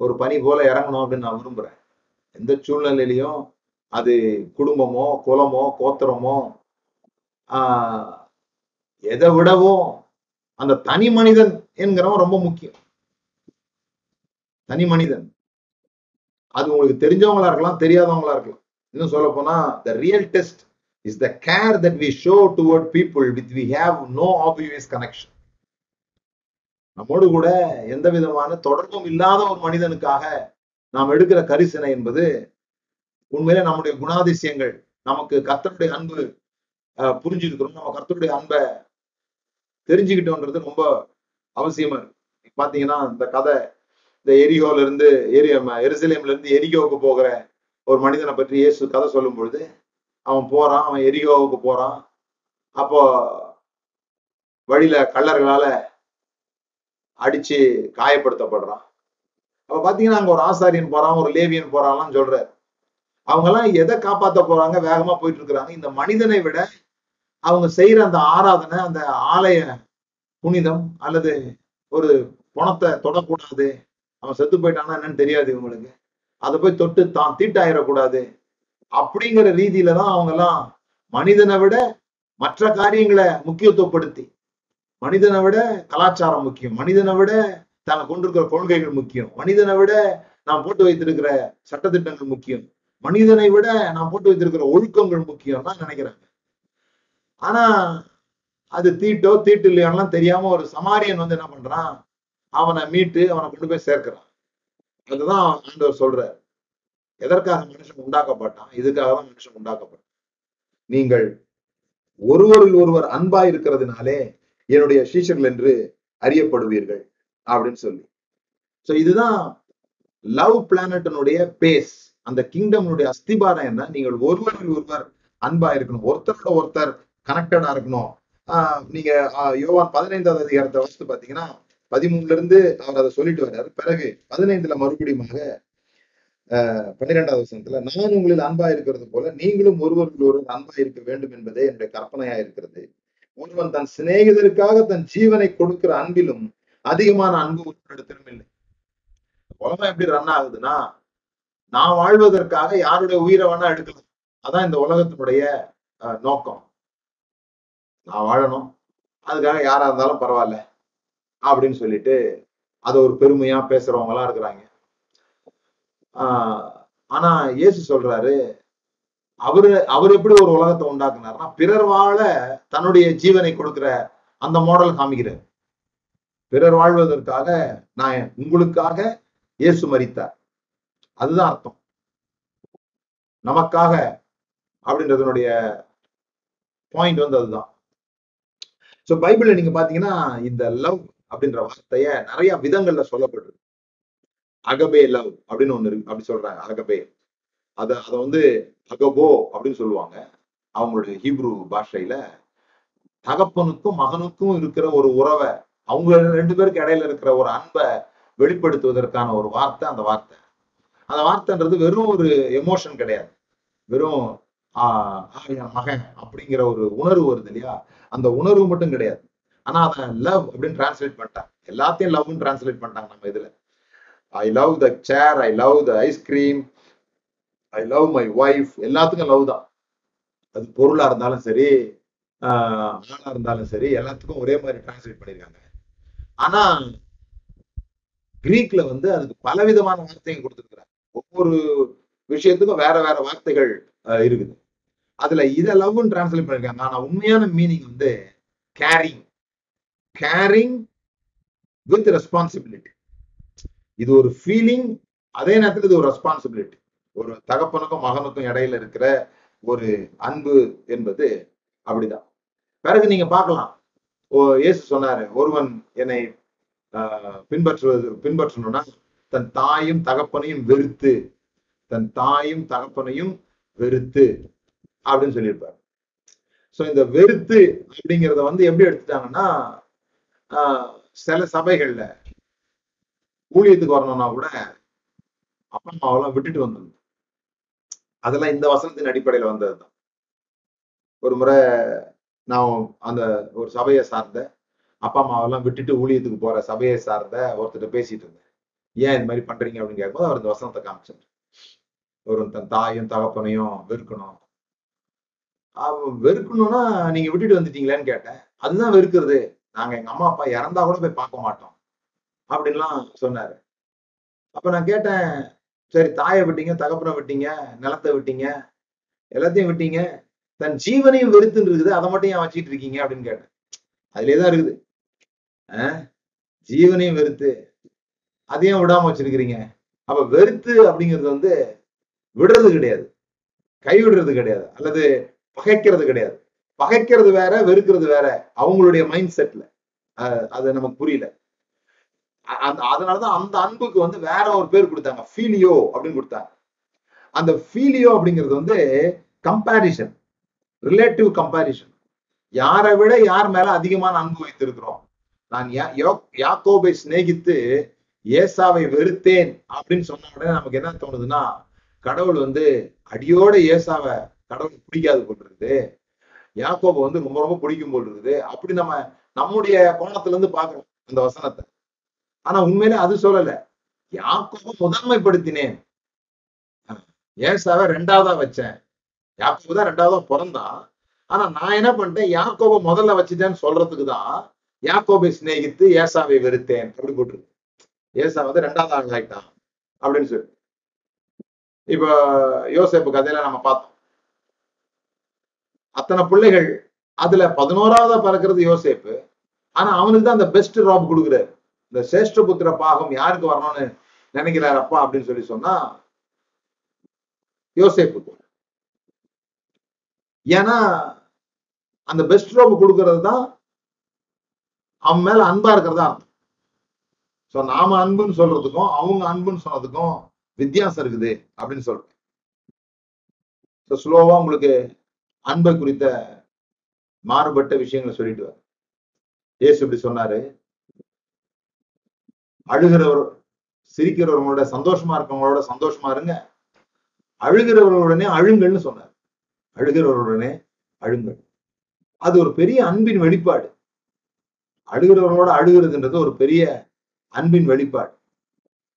ஒரு பணி போல இறங்கணும் அப்படின்னு நான் விரும்புறேன். எந்த சூழ்நிலையிலையும் அது குடும்பமோ குலமோ கோத்திரமோ ஆஹ் எதை விடவும் அந்த தனி மனிதன் என்கிறவன் ரொம்ப முக்கியம். தனி மனிதன். அது உங்களுக்கு தெரிஞ்சவங்களா இருக்கலாம் தெரியாதவங்களா இருக்கலாம். இன்னும் சொல்ல போனா the real test is the care that we show toward people with we have no obvious connection நம்மோடு கூட எந்த விதமான தொடர்பும் இல்லாத ஒரு மனிதனுக்காக நாம் எடுக்கிற கரிசனை என்பது உண்மையிலே நம்முடைய குணாதிசயங்கள் நமக்கு கர்த்தருடைய அன்பு புரிஞ்சிருக்கிறோம். நம்ம கர்த்தருடைய அன்பை தெரிஞ்சுக்கிட்டோன்றது ரொம்ப அவசியமா இருக்கு. பாத்தீங்கன்னா இந்த கதை இந்த எரிகோல இருந்து எரி எருசலேம்ல இருந்து எரிகோவுக்கு போகிற ஒரு மனிதனை பற்றி இயேசு கதை சொல்லும் பொழுது அவன் போறான் அவன் எரிகோவுக்கு போறான். அப்போ வழியில கள்ளர்களால அடிச்சு காயப்படுத்தப்படுறான். அப்ப பாத்தீங்கன்னா அங்க ஒரு ஆசாரியன் போறான் ஒரு லேவியன் போறான்லாம் சொல்றாரு. அவங்க எல்லாம் எதை காப்பாத்த போறாங்க? வேகமா போயிட்டு இருக்கிறாங்க. இந்த மனிதனை விட அவங்க செய்யற அந்த ஆராதனை அந்த ஆலய புனிதம் அல்லது ஒரு பணத்தை தொடக்கூடாது அவன் செத்து போயிட்டானா என்னன்னு தெரியாது இவங்களுக்கு. அதை போய் தொட்டு தான் தீட்டாயிடக்கூடாது அப்படிங்கிற ரீதியில தான் அவங்க எல்லாம் மனிதனை விட மற்ற காரியங்களை முக்கியத்துவப்படுத்தி மனிதனை விட கலாச்சாரம் முக்கியம். மனிதனை விட தாங்க கொண்டிருக்கிற கொள்கைகள் முக்கியம். மனிதனை விட நாம் போட்டு வைத்திருக்கிற சட்டத்திட்டங்கள் முக்கியம். மனிதனை விட நாம் போட்டு வைத்திருக்கிற ஒழுக்கங்கள் முக்கியம் தான் நினைக்கிறாங்க. ஆனா அது தீட்டோ தீட்டு இல்லையானலாம் தெரியாம ஒரு சமாரியன் வந்து என்ன பண்றான்? அவனை மீட்டு அவனை கொண்டு போய் சேர்க்கிறான். அதுதான் ஆண்டவர் சொல்ற எதற்காக மனுஷன் உண்டாக்கப்பட்டான்? இதுக்காக தான் மனுஷன் உண்டாக்கப்பட்டான்? நீங்கள் ஒருவரில் ஒருவர் அன்பா இருக்கிறதுனாலே என்னுடைய சீஷர்கள் என்று அறியப்படுவீர்கள் அப்படின்னு சொல்லி. ஸோ இதுதான் லவ் பிளானட்டினுடைய பேஸ் அந்த கிங்டம்னுடைய அஸ்திபாரம் என்ன? நீங்கள் ஒருவரில் ஒருவர் அன்பா இருக்கணும். ஒருத்தரோட ஒருத்தர் கனெக்டடா இருக்கணும். ஆஹ் நீங்க ஆஹ் யோவான் பதினைந்தாவது அதிகாரத்தை வச்சு பாத்தீங்கன்னா பதிமூணுல இருந்து அவர் அதை சொல்லிட்டு வர்றாரு. பிறகு பதினைந்துல மறுபடியுமாக ஆஹ் பன்னிரெண்டாவது வசனத்துல நான் உங்களில் அன்பா இருக்கிறது போல நீங்களும் ஒருவருக்கு ஒருவர் அன்பா இருக்க வேண்டும் என்பதே என்னுடைய கற்பனையா இருக்கிறது. ஒருவன் தன் சிநேகிதருக்காக தன் ஜீவனை கொடுக்கிற அன்பிலும் அதிகமான அன்பு ஒருவரிடத்திலும் இல்லை. உலகம் எப்படி ரன் ஆகுதுன்னா நான் வாழ்வதற்காக யாருடைய உயிரை வேணா எடுக்கலாம். அதான் இந்த உலகத்தினுடைய நோக்கம். நான் வாழணும். அதுக்காக யாரா இருந்தாலும் பரவாயில்ல. அப்படின்னு சொல்லிட்டு அதை ஒரு பெருமையா பேசுறவங்க எல்லாம் இருக்கிறாங்க. ஆஹ் ஆனா இயேசு சொல்றாரு அவரு அவர் எப்படி ஒரு உலகத்தை உண்டாக்குனார்னா பிறர் வாழ தன்னுடைய ஜீவனை கொடுக்கிற அந்த மாடல் காமிக்கிறார். பிறர் வாழ்வதற்காக நான் உங்களுக்காக இயேசு மறித்தார் அதுதான் அர்த்தம். நமக்காக அப்படின்றதனுடைய பாயிண்ட் வந்து அதுதான். சோ பைபிள்ல நீங்க பாத்தீங்கன்னா இந்த லவ் அப்படின்ற வார்த்தைய நிறைய விதங்கள்ல சொல்லப்படுது. அகபே லவ் அப்படின்னு ஒண்ணு இருக்கு அப்படி சொல்றாங்க அகபே. அத அதை வந்து தகபோ அப்படின்னு சொல்லுவாங்க. அவங்களுடைய ஹீப்ரு பாஷையில தகப்பனுக்கும் மகனுக்கும் இருக்கிற ஒரு உறவை அவங்க ரெண்டு பேருக்கு இடையில இருக்கிற ஒரு அன்பை வெளிப்படுத்துவதற்கான ஒரு வார்த்தை அந்த வார்த்தை. அந்த வார்த்தைன்றது வெறும் ஒரு எமோஷன் கிடையாது. வெறும் ஆஹ் ஆஹ் என் மகன் அப்படிங்கிற ஒரு உணர்வு வருது இல்லையா? அந்த உணர்வு மட்டும் கிடையாது. ஆனா அதை லவ் அப்படின்னு டிரான்ஸ்லேட் பண்ணிட்டாங்க. எல்லாத்தையும் லவ்னு டிரான்ஸ்லேட் பண்ணிட்டாங்க நம்ம இதுல. I love the chair I love the ice cream I love my wife எல்லாத்துக்கும் லவ் தான். அது பொருளா இருந்தாலும் சரி ஆஹ் இருந்தாலும் சரி எல்லாத்துக்கும் ஒரே மாதிரி டிரான்ஸ்லேட் பண்ணிருக்காங்க. ஆனா கிரீக்ல வந்து அதுக்கு பலவிதமான வார்த்தைகள் கொடுத்துருக்குறாங்க ஒவ்வொரு விஷயத்துக்கும் வேற வேற வார்த்தைகள் இருக்குது. அதுல இதை லவ்னு டிரான்ஸ்லேட் பண்ணிருக்காங்க. ஆனா உண்மையான மீனிங் வந்து கேரிங் கேரிங் வித் ரெஸ்பான்சிபிலிட்டி இது ஒரு ஃபீலிங் அதே நேரத்தில் இது ஒரு ரெஸ்பான்சிபிலிட்டி ஒரு தகப்பனுக்கும் மகனுக்கும் இடையில இருக்கிற ஒரு அன்பு என்பது அப்படிதான். பிறகு நீங்க பார்க்கலாம். ஓ இயேசு சொன்னாரு ஒருவன் என்னை ஆஹ், பின்பற்றுவது பின்பற்றணும்னா தன் தாயும் தகப்பனையும் வெறுத்து தன் தாயும் தகப்பனையும் வெறுத்து அப்படின்னு சொல்லியிருப்பாரு. சோ இந்த வெறுத்து அப்படிங்கிறத வந்து எப்படி எடுத்துட்டாங்கன்னா ஆஹ், சில சபைகள்ல ஊழியத்துக்கு வரணும்னா கூட அப்பா அம்மாவெல்லாம் விட்டுட்டு வந்தது அதெல்லாம் இந்த வசனத்தின் அடிப்படையில வந்ததுதான். ஒரு முறை நான் அந்த ஒரு சபையை சார்ந்த அப்பா அம்மாவெல்லாம் விட்டுட்டு ஊழியத்துக்கு போற சபையை சார்ந்த ஒருத்தர் பேசிட்டு இருந்தேன். ஏன் இது மாதிரி பண்றீங்க? அப்படின்னு கேட்கும்போது அவர் இந்த வசனத்தை காமிச்சார். ஒரு தன் தாயும் தகப்பனையும் வெறுக்கணும். அவன் வெறுக்கணும்னா நீங்க விட்டுட்டு வந்துட்டீங்களேன்னு கேட்டேன். அதுதான் வெறுக்கிறது. நாங்க எங்க அம்மா அப்பா இறந்தா கூட போய் பார்க்க மாட்டோம். அப்படின்லாம் சொன்னாரு. அப்ப நான் கேட்டேன் சரி தாயை விட்டீங்க தகப்பனை விட்டீங்க நிலத்தை விட்டீங்க எல்லாத்தையும் விட்டீங்க. தன் ஜீவனையும் வெறுத்துன்னு இருக்குது அதை மட்டும் ஏன் வச்சிட்டு இருக்கீங்க அப்படின்னு கேட்டேன். அதுலயே தான் இருக்குது. ஆஹ் ஜீவனையும் வெறுத்து அதையும் விடாம வச்சிருக்கிறீங்க? அப்ப வெறுத்து அப்படிங்கிறது வந்து விடுறது கிடையாது. கைவிடுறது கிடையாது. அல்லது பகைக்கிறது கிடையாது. பகைக்கிறது வேற வெறுக்கிறது வேற. அவங்களுடைய மைண்ட் செட்ல அது நமக்கு புரியல. அந்த- அதனாலதான் அந்த அன்புக்கு வந்து வேற ஒரு பேர் கொடுத்தாங்க. ஃபீலியோ அப்படின்னு கொடுத்தாங்க. அந்த ஃபீலியோ அப்படிங்கிறது வந்து கம்பாரிசன் ரிலேட்டிவ் கம்பாரிசன் யாரை விட யார் மேல அதிகமான அன்பு வைத்திருக்கிறோம்? நான் யா- யோ- யாக்கோபை சிநேகித்து ஏசாவை வெறுத்தேன் அப்படின்னு சொன்ன உடனே நமக்கு என்ன தோணுதுன்னா கடவுள் வந்து அடியோட ஏசாவை கடவுள் பிடிக்காது போட்டுருது யாக்கோபை வந்து ரொம்ப ரொம்ப பிடிக்கும் போல் இருக்குது. அப்படி நம்ம நம்முடைய கோணத்துல இருந்து பாக்குறோம் அந்த வசனத்தை. ஆனா உண்மையிலே அது சொல்லல. யாக்கோவை முதன்மைப்படுத்தினேன். ஏசாவை ரெண்டாவதா வச்சேன். யாக்கோவு தான் ரெண்டாவதா பிறந்தான் ஆனா நான் என்ன பண்ணிட்டேன்? யாக்கோவை முதல்ல வச்சுட்டேன்னு சொல்றதுக்கு தான் யாக்கோபை சிநேகித்து ஏசாவை வெறுத்தேன். அப்படி போட்டிருக்கு. ஏசா வந்து ரெண்டாவது ஆள் ஆகிட்டான் அப்படின்னு சொல்லி. இப்ப யோசேப்பு கதையில நம்ம பார்த்தோம். அத்தனை பிள்ளைகள் அதுல பதினோராவதா பறக்கிறது யோசேப்பு. ஆனா அவனுக்கு தான் அந்த பெஸ்ட் ராப் கொடுக்குறாரு. இந்த சேஷ்டபுத்திர பாகம் யாருக்கு வரணும்னு நினைக்கிறார் அப்பா அப்படின்னு சொல்லி சொன்னா யோசேப்புக்கு. ஏன்னா அந்த பெஸ்ட் ரோப் கொடுக்கறது தான் அவன் மேல அன்பா இருக்கிறதா அர்த்தம். சோ நாம அன்புன்னு சொல்றதுக்கும் அவங்க அன்புன்னு சொன்னதுக்கும் வித்தியாசம் இருக்குது அப்படின்னு சொல்றேன் ஸோ ஸ்லோவா உங்களுக்கு அன்பை குறித்த மாறுபட்ட விஷயங்களை சொல்லிட்டு வர ஏசு இப்படி சொன்னாரு அழுகிறவர் சிரிக்கிறவங்களோட சந்தோஷமா இருக்கவங்களோட சந்தோஷமா இருங்க. அழுகிறவர்களுடனே அழுங்கள்னு சொன்னார். அழுகிறவர்களுடனே அழுங்கள். அது ஒரு பெரிய அன்பின் வெளிப்பாடு. அழுகிறவங்களோட அழுகிறதுன்றது ஒரு பெரிய அன்பின் வெளிப்பாடு.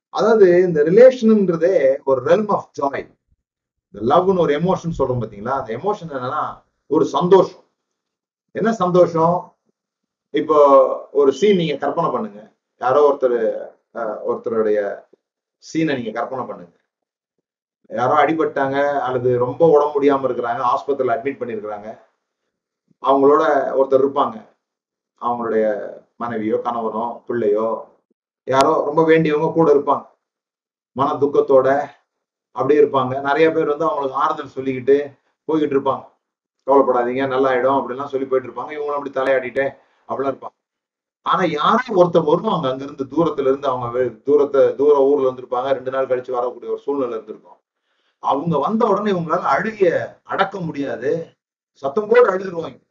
அதாவது இந்த ரிலேஷன்ன்றதே ஒரு ரெல்ம் ஆஃப் ஜாய் இந்த லவ்னு ஒரு எமோஷன் சொல்றோம் பாத்தீங்களா அந்த எமோஷன் என்னன்னா ஒரு சந்தோஷம். என்ன சந்தோஷம்? இப்போ ஒரு சீன் நீங்க கற்பனை பண்ணுங்க. யாரோ ஒருத்தர் ஒருத்தருடைய சீனை நீங்க கற்பனை பண்ணுங்க. யாரோ அடிபட்டாங்க அல்லது ரொம்ப உடம்பு முடியாம இருக்கிறாங்க ஆஸ்பத்திரியில் அட்மிட் பண்ணியிருக்கிறாங்க அவங்களோட ஒருத்தர் இருப்பாங்க. அவங்களுடைய மனைவியோ கணவனோ பிள்ளையோ யாரோ ரொம்ப வேண்டியவங்க கூட இருப்பாங்க. மன துக்கத்தோட அப்படியே இருப்பாங்க. நிறைய பேர் வந்து அவங்களுக்கு ஆறுதல் சொல்லிக்கிட்டு போய்கிட்டு இருப்பாங்க. கவலைப்படாதீங்க நல்லா ஆயிடும் அப்படிலாம் சொல்லி போயிட்டு இருப்பாங்க. இவங்களும் அப்படி தலையாடிட்டே அப்படிலாம் இருப்பாங்க. ஆனா யாரும் ஒருத்தர் வருவாங்க அங்கிருந்து தூரத்துல இருந்து அவங்க தூரத்தை தூர ஊர்ல இருந்திருப்பாங்க. ரெண்டு நாள் கழிச்சு வரக்கூடிய ஒரு சூழ்நிலை இருந்திருக்கும். அவங்க வந்த உடனே இவங்களால அழுகிய அடக்க முடியாது. சத்தம் போட்டு அழுதுருவாங்க.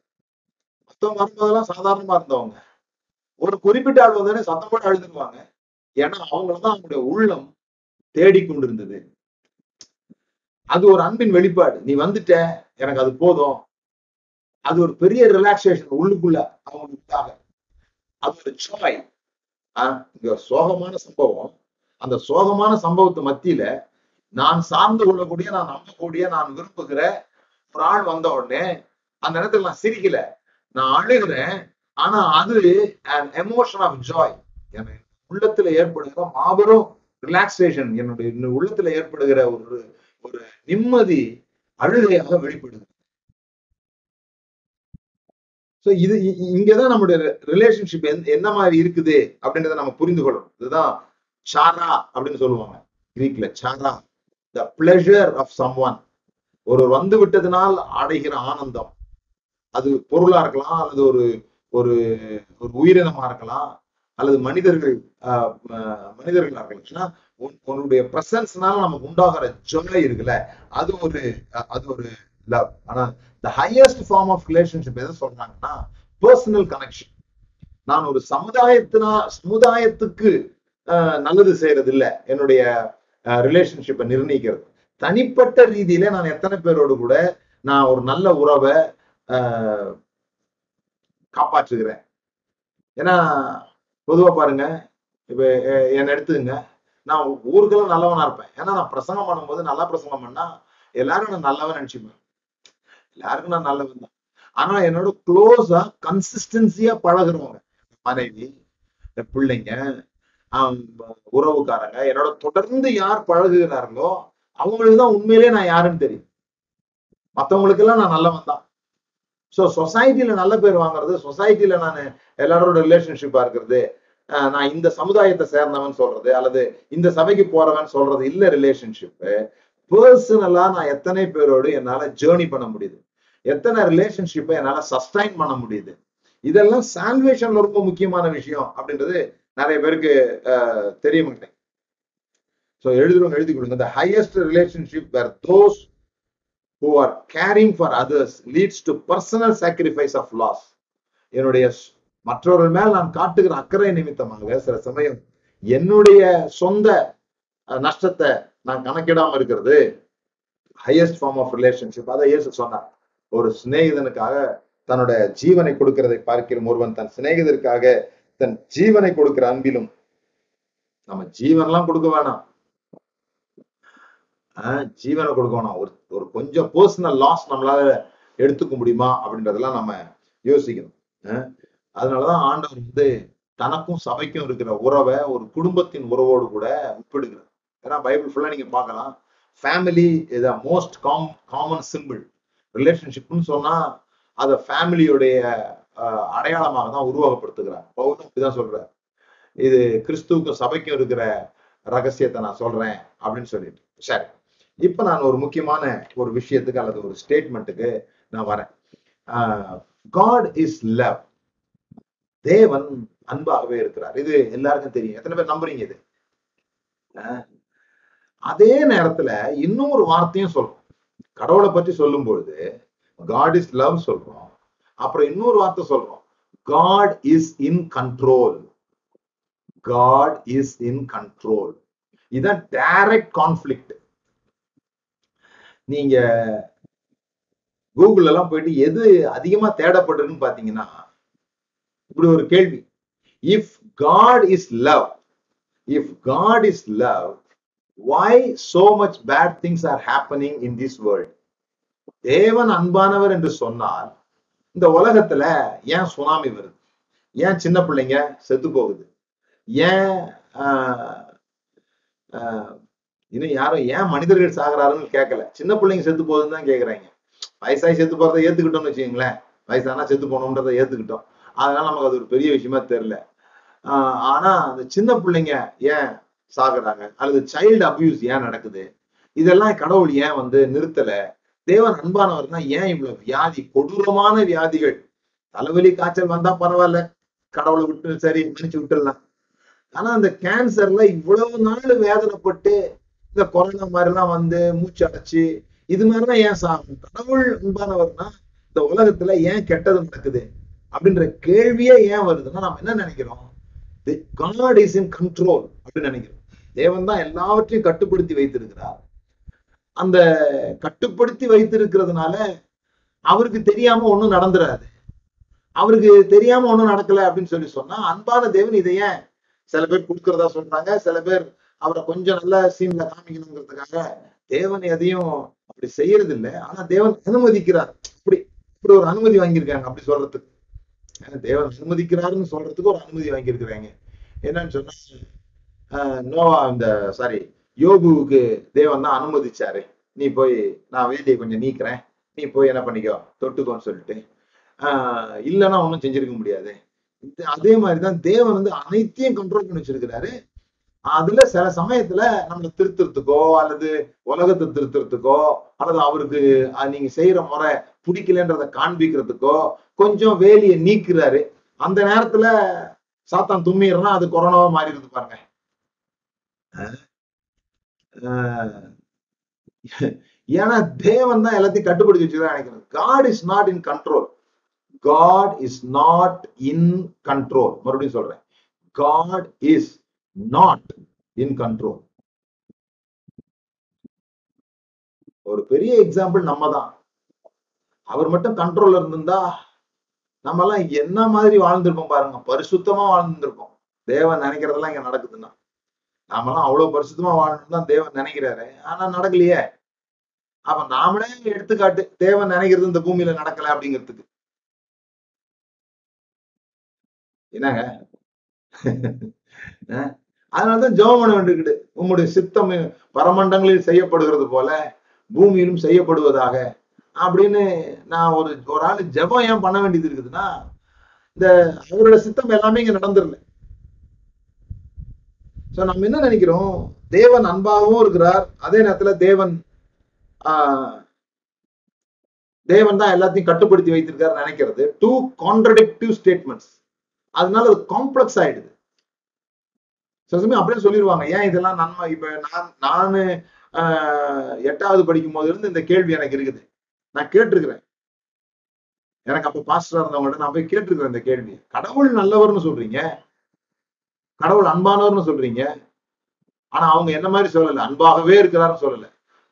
மத்தவங்க வரும்போதெல்லாம் சாதாரணமா இருந்தவங்க. ஒரு குறிப்பிட்ட ஆள் வந்தோடனே சத்தம் போட்டு அழுதுருவாங்க. ஏன்னா அவங்களதான் அவங்களுடைய உள்ளம் தேடிக்கொண்டிருந்தது. அது ஒரு அன்பின் வெளிப்பாடு. நீ வந்துட்ட எனக்கு அது போதும். அது ஒரு பெரிய ரிலாக்ஸேஷன் உள்ளுக்குள்ள அவங்களுக்காக அது ஜாய் இங்க சோகமான சம்பவம். அந்த சோகமான சம்பவத்து மத்தியில நான் சார்ந்து கொள்ளக்கூடிய நான் நம்பக்கூடிய நான் விரும்புகிற ஒரு ஆள் வந்த உடனே அந்த நேரத்துல நான் சிரிக்கல. நான் அழுகிறேன். ஆனா அது an எமோஷன் ஆஃப் ஜாய் என் உள்ளத்துல ஏற்படுகிற மாபெரும் ரிலாக்ஸேஷன் என்னுடைய உள்ளத்துல ஏற்படுகிற ஒரு ஒரு நிம்மதி அழுகையாக வெளிப்படுது. ஸோ இது இங்கதான் நம்முடைய ரிலேஷன்ஷிப் என்ன மாதிரி இருக்குது அப்படின்றத நம்ம புரிந்து கொள்ளணும் இதுதான் சாரா அப்படின்னு சொல்லுவாங்க. கிரீக்ல சாரா. The pleasure of someone ஒருவர் வந்து விட்டதுனால் அடைகிற ஆனந்தம். அது பொருளா இருக்கலாம் அல்லது ஒரு ஒரு ஒரு உயிரினமா இருக்கலாம் அல்லது மனிதர்கள் மனிதர்களா இருக்கலாம். உன்னுடைய பிரசன்ஸ்னால நமக்கு உண்டாகிற ஜொலை இருக்குல்ல அது ஒரு அது ஒரு லவ் ஆனா the highest form of relationship எதை சொல்றாங்கன்னா பர்சனல் கனெக்ஷன் நான் ஒரு சமுதாயத்தினா சமுதாயத்துக்கு நல்லது செய்யறது இல்லை என்னுடைய ரிலேஷன்ஷிப்பை நிர்ணயிக்கிறது. தனிப்பட்ட ரீதியில நான் எத்தனை பேரோடு கூட நான் ஒரு நல்ல உறவை காப்பாற்றுகிறேன். ஏன்னா பொதுவா பாருங்க இப்ப என்ன எடுத்துங்க நான் ஊர்களும் நல்லவனா இருப்பேன். ஏன்னா நான் பிரசங்கம் பண்ணும்போது நல்லா பிரசங்கம் பண்ணா எல்லாரும் நான் நல்லவன் நினைச்சுப்பேன் எல்லாருக்கும் நான் நல்லவன் தான் ஆனா என்னோட க்ளோஸா கன்சிஸ்டன்சியா பழகுறவங்க. மனைவி பிள்ளைங்க உறவுக்காரங்க என்னோட தொடர்ந்து யார் பழகுகிறார்களோ அவங்களுக்கு தான் உண்மையிலே நான் யாருன்னு தெரியும். மற்றவங்களுக்கு எல்லாம் நான் நல்லவன் தான். ஸோ சொசைட்டியில நல்ல பேர் வாங்குறது சொசைட்டில நான் எல்லாரோட ரிலேஷன்ஷிப்பா இருக்கிறது நான் இந்த சமுதாயத்தை சேர்ந்தவன் சொல்றது அல்லது இந்த சபைக்கு போறவன் சொல்றது இல்ல ரிலேஷன்ஷிப்பு பர்சனலா நான் எத்தனை பேரோடு என்னால ஜேர்னி பண்ண முடியுது? எத்தனை ரிலேஷன்ஷிப்பை என்னால சஸ்டைன் பண்ண முடியுது? இதெல்லாம் சால்வேஷன்ல ரொம்ப முக்கியமான விஷயம் அப்படின்றது நிறைய பேருக்கு தெரிய மாட்டேன் ஸோ எழுதுறவங்க எழுதி கொடுங்க. The highest relationship where those who are caring for others leads to personal sacrifice of loss என்னுடைய மற்றவர்கள் மேல் நான் காட்டுகிற அக்கறை நிமித்தமாக சில சமயம் என்னுடைய சொந்த நஷ்டத்தை நான் கணக்கிடாம இருக்கிறது. ஹையஸ்ட் ஃபார்ம் ஆஃப் ரிலேஷன்ஷிப் அதை இயேசு சொன்னார். ஒரு சிநேகிதனுக்காக தன்னோட ஜீவனை கொடுக்கிறதை பார்க்கிறோம். ஒருவன் தன் சிநேகிதருக்காக தன் ஜீவனை கொடுக்கிற அன்பிலும் நம்ம ஜீவன்லாம் கொடுக்க வேணாம். ஆஹ் ஜீவனை கொடுக்க வேணாம். ஒரு ஒரு கொஞ்சம் பர்சனல் லாஸ் நம்மளால எடுத்துக்க முடியுமா அப்படின்றதெல்லாம் நம்ம யோசிக்கணும். ஆஹ் அதனாலதான் ஆண்டவர் வந்து தனக்கும் சபைக்கும் இருக்கிற உறவை ஒரு குடும்பத்தின் உறவோடு கூட ஒப்பிடுகிறார். ஏன்னா பைபிள் ஃபுல்லா நீங்க பார்க்கலாம். Family is a most com common simple ரிலேஷன்ஷிப்னு சொன்னா அதை ஃபேமிலியுடைய அடையாளமாக தான் உருவகப்படுத்துகிறார். பவுலும் இப்படிதான் சொல்றார். இது கிறிஸ்துவுக்கும் சபைக்கும் இருக்கிற ரகசியத்தை நான் சொல்றேன் அப்படின்னு சொல்லிட்டு. சரி. இப்ப நான் ஒரு முக்கியமான ஒரு விஷயத்துக்கு அல்லது ஒரு ஸ்டேட்மெண்ட்டுக்கு நான் வரேன். காட் இஸ் லவ் தேவன் அன்பாகவே இருக்கிறார். இது எல்லாருக்கும் தெரியும். எத்தனை பேர் நம்புறீங்க இது? அதே நேரத்துல இன்னொரு வார்த்தையும் சொல்றோம். கடவுளை பற்றி சொல்லும் பொழுது காட் இஸ் லவ் சொல்றோம். அப்புறம் இன்னொரு வார்த்தை சொல்றோம். God is in control God is in control இதான் டைரக்ட் கான்ஃபிளிக்ட் நீங்க கூகுள் எல்லாம் போயிட்டு எது அதிகமா தேடப்படுதுன்னு பாத்தீங்கன்னா இப்படி ஒரு கேள்வி. If God is love if God is love why so much bad things are happening in this world? தேவன் அன்பானவர் என்று சொன்னால் இந்த உலகத்துல ஏன் சுனாமி வருது? ஏன் சின்ன பிள்ளைங்க செத்து போகுது? ஏன் இன்னும் யாரும் ஏன் மனிதர்கள் சாகுறாருன்னு கேட்கல சின்ன பிள்ளைங்க செத்து போகுதுன்னு தான் கேக்குறாங்க. வயசாகி செத்து போறதை ஏத்துக்கிட்டோம்னு வச்சுக்கோங்களேன். வயசானா செத்து போனோம்ன்றத ஏத்துக்கிட்டோம். அதனால நமக்கு அது ஒரு பெரிய விஷயமா தெரியல. ஆனா அந்த சின்ன பிள்ளைங்க ஏன் சாகுறாங்க? அல்லது சைல்டு அபியூஸ் ஏன் நடக்குது? இதெல்லாம் கடவுள் ஏன் வந்து நிறுத்தல? தேவன் அன்பானவர் தான். ஏன் இவ்வளவு வியாதி? கொடூரமான வியாதிகள். தலைவலி காய்ச்சல் வந்தா பரவாயில்ல. கடவுளை விட்டு சரி மன்னிச்சு விட்டுடலாம் ஆனா அந்த கேன்சர்ல இவ்வளவு நாள் வேதனைப்பட்டு இந்த கொரோனா மாதிரி எல்லாம் வந்து மூச்சு அடைச்சு இது மாதிரிலாம் ஏன் சாகும் கடவுள் அன்பானவர்னா இந்த உலகத்துல ஏன் கெட்டது நடக்குது? அப்படின்ற கேள்வியே ஏன் வருதுன்னா நம்ம என்ன நினைக்கிறோம்? காட் இஸ் இன் கண்ட்ரோல் அப்படின்னு நினைக்கிறோம். தேவன் தான் எல்லாவற்றையும் கட்டுப்படுத்தி வைத்திருக்கிறார். அந்த கட்டுப்படுத்தி வைத்திருக்கிறதுனால அவருக்கு தெரியாம ஒண்ணும் நடந்துடாது அவருக்கு தெரியாம ஒண்ணும் நடக்கல அப்படின்னு சொல்லி சொன்னா அன்பான தேவன் இதை ஏன் சில பேர் கொடுக்கறதா சொல்றாங்க. சில பேர் அவரை கொஞ்சம் நல்ல சீன்ல காமிக்கணுங்கிறதுக்காக தேவன் எதையும் அப்படி செய்யறது இல்லை ஆனா தேவன் அனுமதிக்கிறார். இப்படி இப்படி ஒரு அனுமதி வாங்கியிருக்காங்க அப்படி சொல்றதுக்கு. தேவன் அனுமதிக்கிறாருன்னு சொல்றதுக்கு ஒரு அனுமதி வாங்கியிருக்கிறாங்க. என்னன்னு சொன்னா நோவா இந்த சாரி யோகுவுக்கு தேவன் தான் அனுமதிச்சாரு. நீ போய் நான் வேலியை கொஞ்சம் நீக்கிறேன். நீ போய் என்ன பண்ணிக்கோ தொட்டுக்கோன்னு சொல்லிட்டு. ஆஹ் இல்லைன்னா ஒன்றும் செஞ்சிருக்க முடியாது. அதே மாதிரிதான் தேவன் வந்து அனைத்தையும் கண்ட்ரோல் பண்ணி வச்சிருக்கிறாரு. அதுல சில சமயத்துல நம்மளை திருத்துறதுக்கோ அல்லது உலகத்தை திருத்துறதுக்கோ அல்லது அவருக்கு நீங்க செய்யற முறை பிடிக்கலன்றத காண்பிக்கிறதுக்கோ கொஞ்சம் வேலியை நீக்கிறாரு. அந்த நேரத்துல சாத்தான் தும்மிடுறா அது கொரோனாவா மாறிடுது பாருங்க. ஏன்னா தேவன் தான் எல்லாத்தையும் கட்டுப்படுத்தி வச்சுதான் நினைக்கிறேன். God is not in control God is not in control மறுபடியும் சொல்றேன். God is not in control ஒரு பெரிய எக்ஸாம்பிள் நம்ம தான் அவர் மட்டும் கண்ட்ரோல்ல இருந்திருந்தா நம்ம எல்லாம் என்ன மாதிரி வாழ்ந்திருப்போம் பாருங்க. பரிசுத்தமா வாழ்ந்திருப்போம் தேவன் நினைக்கிறதெல்லாம் இங்க நடக்குதுன்னா. நாமெல்லாம் அவ்வளவு பரிசுத்தமா வாழணும் தான் தேவன் நினைக்கிறாரு. ஆனா நடக்கலையே. அப்ப நாமளே எடுத்துக்காட்டு தேவன் நினைக்கிறது இந்த பூமியில நடக்கல அப்படிங்கிறதுக்கு. என்னங்க? அதனாலதான் ஜெபம் பண்ண வேண்டியிருக்குது உங்களுடைய சித்தம் பரமண்டங்களில் செய்யப்படுகிறது போல பூமியிலும் செய்யப்படுவதாக. அப்படின்னு நான் ஒரு ஒரு ஆள் ஜெபம் ஏன் பண்ண வேண்டியது இருக்குதுன்னா இந்த அவரோட சித்தம் எல்லாமே இங்க நடந்துடல. சோ நம்ம என்ன நினைக்கிறோம்? தேவன் அன்பாகவும் இருக்கிறார். அதே நேரத்துல தேவன் ஆஹ் தேவன் தான் எல்லாத்தையும் கட்டுப்படுத்தி வைத்திருக்காரு நினைக்கிறது. டூ கான்ட்ரடிக்டிவ் ஸ்டேட்மெண்ட்ஸ் அதனால அது காம்ப்ளெக்ஸ் ஆயிடுது. சில சமயம் அப்படியே சொல்லிடுவாங்க ஏன் இதெல்லாம் நன்மை? இப்ப நான் நானு எட்டாவது படிக்கும் போது இருந்து இந்த கேள்வி எனக்கு இருக்குது. நான் கேட்டிருக்கிறேன். எனக்கு அப்ப பாஸ்டரா இருந்தவங்கள்ட்ட நான் போய் கேட்டிருக்கிறேன் இந்த கேள்வி கடவுள் நல்லவர்னு சொல்றீங்க. கடவுள் அன்பானவர்னு சொல்றீங்க. ஆனா அவங்க என்ன மாதிரி சொல்லல? அன்பாகவே இருக்கிறாருன்னு சொல்லல.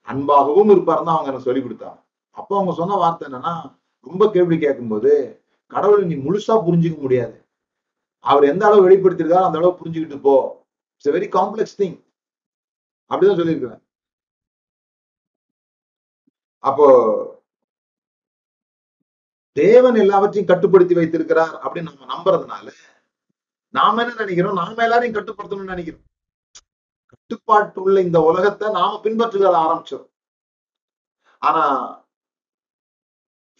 அன்பாகவும் இருப்பாருன்னு அவங்க எனக்கு சொல்லி கொடுத்தாங்க. அப்போ அவங்க சொன்ன வார்த்தை என்னன்னா ரொம்ப கேள்வி கேட்கும்போது கடவுளை நீ முழுசா புரிஞ்சுக்க முடியாது. அவர் எந்த அளவு வெளிப்படுத்திருக்காரோ அந்த அளவு புரிஞ்சுக்கிட்டு போ. இட்ஸ் வெரி காம்ப்ளெக்ஸ் திங் அப்படிதான் சொல்லியிருக்கிறேன். அப்போ தேவன் எல்லாவற்றையும் கட்டுப்படுத்தி வைத்திருக்கிறார் அப்படின்னு நம்ம நம்புறதுனால நாம என்ன நினைக்கிறோம்? நாம எல்லாரையும் கட்டுப்படுத்தணும்னு நினைக்கிறோம். கட்டுப்பாட்டு உள்ள இந்த உலகத்தை நாம பின்பற்றுதல் ஆரம்பிச்சோம் ஆனா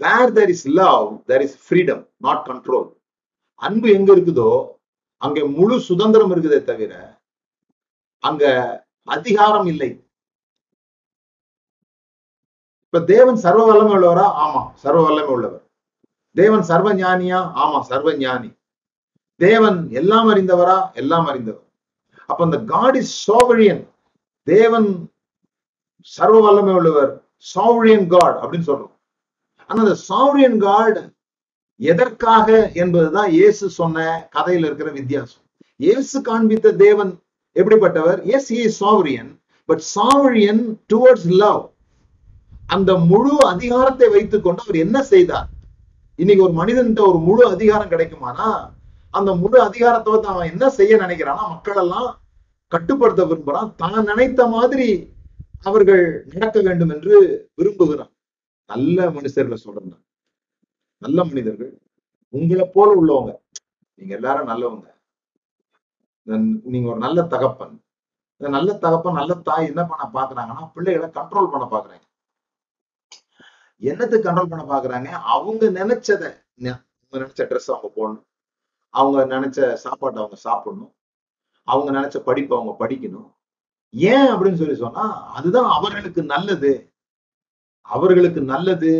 where there is love there is freedom not control அன்பு எங்க இருக்குதோ அங்க முழு சுதந்திரம் இருக்குதே தவிர அங்க அதிகாரம் இல்லை. இப்ப தேவன் சர்வ வல்லமை உள்ளவரா? ஆமா சர்வ வல்லமை உள்ளவர். தேவன் சர்வ ஞானியா ஆமா சர்வ ஞானி தேவன் எல்லாம் அறிந்தவரா? எல்லாம் அறிந்தவர். அப்ப அந்த காட் இஸ் சோவழியன் தேவன் சர்வ வல்லமை உள்ளவர். சாவழியன் காட் அப்படின்னு சொல்றோம். ஆனா அந்த சாவழியன் காட் எதற்காக என்பதுதான் இயேசு சொன்ன கதையில இருக்கிற வித்தியாசம். இயேசு காண்பித்த தேவன் எப்படிப்பட்டவர்? Is a sovereign but sovereign towards love அந்த முழு அதிகாரத்தை வைத்துக்கொண்டு அவர் என்ன செய்தார்? இன்னைக்கு ஒரு மனிதன்கிட்ட ஒரு முழு அதிகாரம் கிடைக்குமானா அந்த முழு அதிகாரத்தை அவன் என்ன செய்ய நினைக்கிறான்னா மக்கள் எல்லாம் கட்டுப்படுத்த விரும்புறான். தான் நினைத்த மாதிரி அவர்கள் நடக்க வேண்டும் என்று விரும்புகிறான். நல்ல மனுஷர்களை சொல்றேன். நல்ல மனிதர்கள். உங்களை போல உள்ளவங்க. நீங்க எல்லாரும் நல்லவங்க. நீங்க ஒரு நல்ல தகப்பன். இந்த நல்ல தகப்பன் நல்ல தாய் என்ன பண்ண பாக்குறாங்கன்னா பிள்ளைகளை கண்ட்ரோல் பண்ண பாக்குறாங்க. என்னத்துக்கு கண்ட்ரோல் பண்ண பாக்குறாங்க? அவங்க நினைச்சத. நினைச்ச ட்ரெஸ் அவங்க போடணும். அவங்க நினைச்ச சாப்பாட்டை அவங்க சாப்பிடணும். அவங்க நினைச்ச படிப்பை அவங்க படிக்கணும். ஏன் அப்படின்னு சொல்லி சொன்னா அதுதான் அவர்களுக்கு நல்லது. அவர்களுக்கு நல்லது.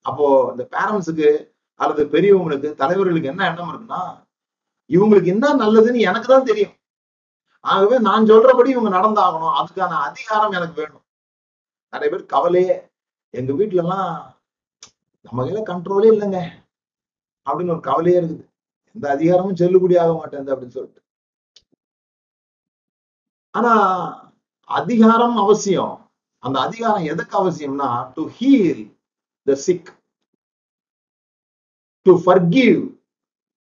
அப்போ இந்த பேரண்ட்ஸுக்கு அல்லது பெரியவங்களுக்கு தலைவர்களுக்கு என்ன எண்ணம் இருக்குன்னா இவங்களுக்கு என்ன நல்லதுன்னு எனக்கு தான் தெரியும். ஆகவே நான் சொல்றபடி இவங்க நடந்தாகணும். அதுக்கான அதிகாரம் எனக்கு வேணும். நிறைய பேர் கவலையே எங்க வீட்டுல எல்லாம் நம்ம கையில கண்ட்ரோலே இல்லைங்க. அப்படின்னு ஒரு கவலையே இருக்குது. இந்த அதிகாரமும் செல்லுபடி ஆக மாட்டேங்குது அப்படின்னு சொல்லிட்டு. ஆனா அதிகாரம் அவசியம். அந்த அதிகாரம் எதுக்கு அவசியம்னா to heal the sick to forgive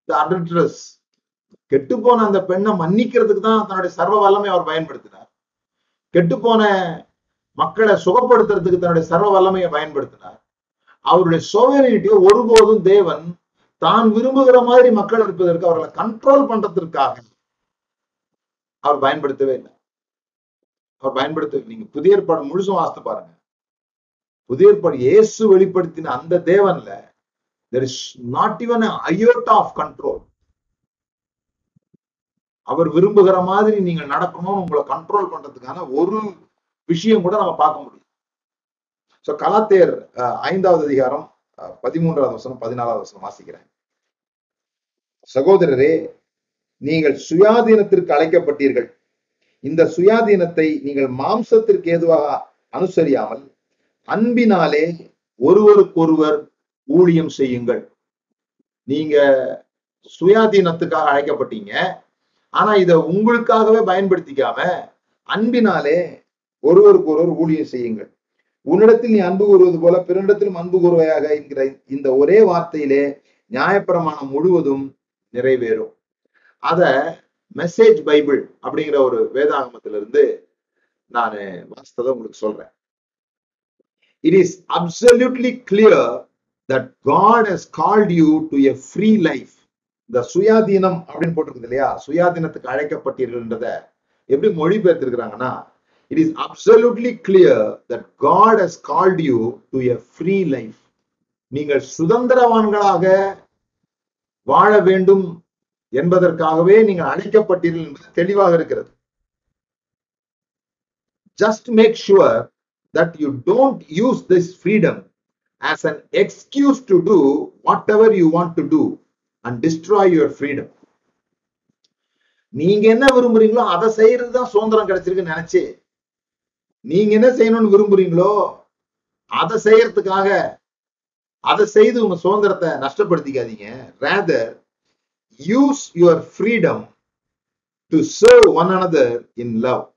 the adulteress கெட்டு போன அந்த பெண்ணை மன்னிக்கிறதுக்கு தான் தன்னுடைய சர்வ வல்லமை அவர் பயன்படுத்தினார். கெட்டு போன மக்களை சுகப்படுத்துறதுக்கு தன்னுடைய சர்வ வல்லமையை பயன்படுத்தினார். அவருடைய சோவேனிட்டியை ஒருபோதும் தேவன் தான் விரும்புகிற மாதிரி மக்கள் இருப்பதற்கு அவர்களை கண்ட்ரோல் பண்றதற்காக அவர் பயன்படுத்தவே இல்லை. அவர் பயன்படுத்த நீங்க புதிய ஏற்பாடு முழுசும் வாசித்து பாருங்க. புதிய ஏற்பாடு இயேசு வெளிப்படுத்தின அந்த தேவன்ல there is not even iota of control அவர் விரும்புகிற மாதிரி நீங்க நடக்கணும்னு உங்களை கண்ட்ரோல் பண்றதுக்கான ஒரு விஷயம் கூட நம்ம பார்க்க முடியும். சோ கலாத்தேர் அஹ், ஐந்தாவது அதிகாரம் பதிமூன்றாவது வசனம் பதினாலாவது வசனம் வாசிக்கிறேன். சகோதரரே நீங்கள் சுயாதீனத்திற்கு அழைக்கப்பட்டீர்கள். இந்த சுயாதீனத்தை நீங்கள் மாம்சத்திற்கு ஏதுவாக அனுசரியாமல் அன்பினாலே ஒருவருக்கொருவர் ஊழியம் செய்யுங்கள். நீங்க சுயாதீனத்துக்காக அழைக்கப்பட்டீங்க. ஆனா இத உங்களுக்காகவே பயன்படுத்திக்காம அன்பினாலே ஒருவருக்கு ஒருவர் ஊழியம் செய்யுங்கள். உன்னிடத்தில் நீ அன்பு கூறுவது போல பிறனிடத்திலும் அன்பு கூறுவையாக என்கிற இந்த ஒரே வார்த்தையிலே நியாயப்பிரமாணம் முழுவதும் நிறைவேறும். அத மெசேஜ் பைபிள் அப்படிங்கிற ஒரு வேதாகமத்திலிருந்து நான் வாசித்ததை உங்களுக்கு சொல்றேன். It is absolutely clear that God has called you to a free life இந்த சுயாதீனம் அப்படின்னு போட்டிருக்குது இல்லையா? சுயாதீனத்துக்கு அழைக்கப்பட்டீர்கள்ன்றத எப்படி மொழிபெயர்த்திருக்கிறாங்கன்னா it is absolutely clear that God has called you to a free life நீங்கள் சுதந்திரவான்களாக வாழ வேண்டும் என்பதற்காகவே நீங்கள் அழைக்கப்பட்டீர்கள் என்பது தெளிவாக இருக்கிறது. Just make sure that you don't use this freedom as an excuse to to whatever you want to do and destroy your freedom நீங்க என்ன விரும்புறீங்களோ அதை செய்யறது தான் சுதந்திரம் கிடைச்சிருக்குன்னு நினைச்சு நீங்க என்ன செய்யணும்னு விரும்புறீங்களோ அதை செய்யறதுக்காக அதை செய்து உங்க சுதந்திரத்தை நஷ்டப்படுத்திக்காதீங்க. Rather use your freedom to serve one another in love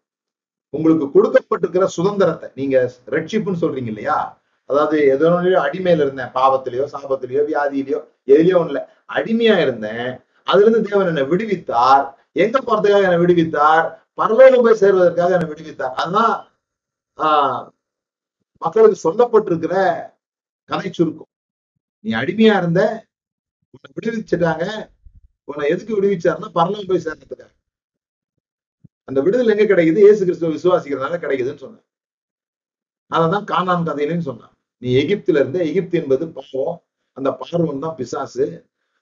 உங்களுக்கு கொடுக்கப்பட்டிருக்கிற சுதந்திரத்தை நீங்க ரட்சிப்புன்னு சொல்றீங்க இல்லையா? அதாவது எதோ அடிமையில இருந்தேன். பாவத்திலேயோ சாபத்திலேயோ வியாதியிலையோ எதுலயோ ஒண்ணுல. அடிமையா இருந்தேன். அதுல இருந்து தேவன் என்னை விடுவித்தார். எங்க போறதுக்காக என்னை விடுவித்தார்? பரலோகம் போய் சேர்வதற்காக என்னை விடுவித்தார். அதுதான் ஆஹ் மக்களுக்கு சொல்லப்பட்டிருக்கிற கதை சுருக்கம் நீ அடிமையா இருந்த உன்னை விடுவிச்சுட்டாங்க. உன்னை எதுக்கு விடுவிச்சாருன்னா பரலம் போய் சேர்ந்ததுக்காக. அந்த விடுதலை எங்க கிடைக்குது? இயேசு கிறிஸ்துவ விசுவாசிக்கிறதுனால கிடைக்குதுன்னு சொன்னேன் அததான் காணான் கதையிலன்னு சொன்னான். நீ எகிப்துல இருந்த எகிப்து என்பது பாவம் அந்த பார்வன் தான் பிசாசு.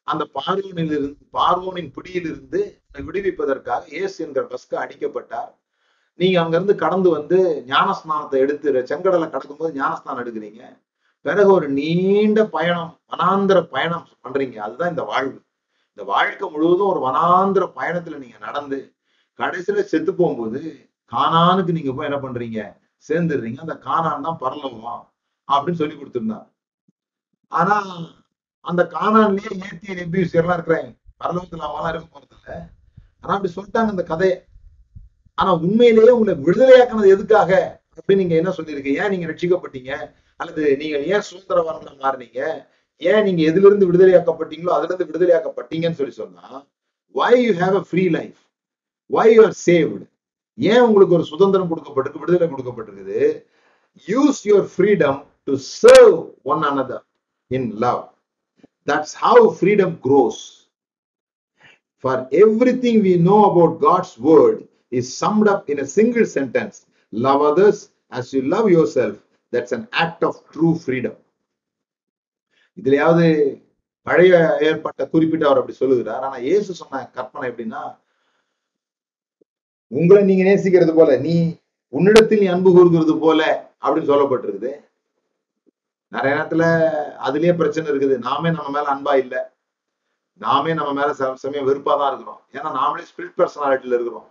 அந்த பார்வனிலிருந்து இருந்து பிடியிலிருந்து விடுவிப்பதற்காக இயேசு என்கிற பஸ்க்கு அடிக்கப்பட்டார். நீங்க அங்கிருந்து கடந்து வந்து ஞானஸ்நானத்தை எடுத்து செங்கடலை கடக்கும்போது ஞானஸ்நானம் எடுக்கிறீங்க. பிறகு ஒரு நீண்ட பயணம் வனாந்திர பயணம் பண்றீங்க. அதுதான் இந்த வாழ்வு. இந்த வாழ்க்கை முழுவதும் ஒரு வனாந்திர பயணத்துல நீங்க நடந்து கடைசியில செத்து போகும்போது காணானுக்கு நீங்க போய் என்ன பண்றீங்க? சேர்ந்துடுறீங்க. அந்த காணான் தான் பரலவம் அப்படின்னு சொல்லி கொடுத்துருந்தாங்க ஆனா அந்த காணான்லயே ஏத்தி ரெபியூஸ் எல்லாம் இருக்கிறாங்க. பரலவத்துல அவங்களாம் இருக்க போறது இல்லை. ஆனா அப்படி சொல்லிட்டாங்க அந்த கதையை. ஆனா உண்மையிலேயே உங்களை விடுதலையாக்குனது எதுக்காக அப்படின்னு நீங்க என்ன சொல்லியிருக்கீங்க? ஏன் நீங்க ரட்சிக்கப்பட்டீங்க அல்லது நீங்க ஏன் சுதந்திரவாரம்ல மாறினீங்க ஏன் நீங்க எதுல இருந்து விடுதலையாக்கப்பட்டீங்களோ அதுல இருந்து விடுதலை ஆக்கப்பட்டீங்கன்னு சொல்லி சொன்னா why you have a free life why you are saved ஏன் உங்களுக்கு ஒரு சுதந்திரம் கொடுக்கப்பட்டிருக்கு விடுதலை கொடுக்கப்பட்டிருக்குது use your freedom to serve one another in love that's how freedom grows for everything we know about God's word is summed up in a single sentence love others as you love yourself that's an act of true freedom இதுலயாவது பழைய ஏற்பட்ட குறிப்பிட்டவர் அப்படி சொல்லுகிறார். ஆனா இயேசு சொன்ன கற்பனை எப்படின்னா உங்களை நீங்க நேசிக்கிறது போல நீ உன்னிடத்தில் நீ அன்பு கூறுகிறது போல அப்படின்னு சொல்லப்பட்டிருக்குது. நிறைய நேரத்துல அதுலயே பிரச்சனை இருக்குது. நாமே நம்ம மேல அன்பா இல்ல. நாமே நம்ம மேல சமயம் வெறுப்பா தான் இருக்கிறோம். ஏன்னா நாமளே ஸ்பிரிட் பர்சனாலிட்டியில இருக்கிறோம்.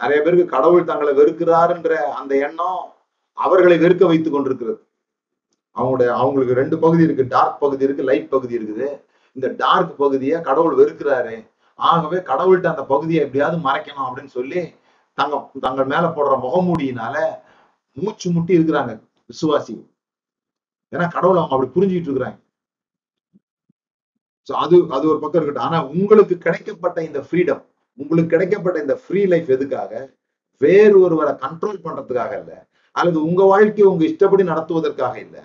நிறைய பேருக்கு கடவுள் தங்களை வெறுக்கிறாருன்ற அந்த எண்ணம் அவர்களை வெறுக்க வைத்துக் கொண்டிருக்கிறது. அவங்களுடைய அவங்களுக்கு ரெண்டு பகுதி இருக்கு. டார்க் பகுதி இருக்கு லைட் பகுதி இருக்குது. இந்த டார்க் பகுதியை கடவுள் வெறுக்கிறாரு. ஆகவே கடவுள்கிட்ட அந்த பகுதியை எப்படியாவது மறைக்கணும் அப்படின்னு சொல்லி தங்க தங்கள் மேல போடுற முகமூடியினால மூச்சு முட்டி இருக்கிறாங்க விசுவாசி ஏன்னா கடவுள் அவங்க அப்படி புரிஞ்சுக்கிட்டு இருக்கிறாங்க. அது அது ஒரு பக்கம் இருக்கட்டும். ஆனா உங்களுக்கு கிடைக்கப்பட்ட இந்த ஃப்ரீடம் உங்களுக்கு கிடைக்கப்பட்ட இந்த ஃப்ரீ லைஃப் எதுக்காக? வேறு ஒருவரை கண்ட்ரோல் பண்றதுக்காக இல்ல அல்லது உங்க வாழ்க்கையை உங்க இஷ்டப்படி நடத்துவதற்காக இல்ல.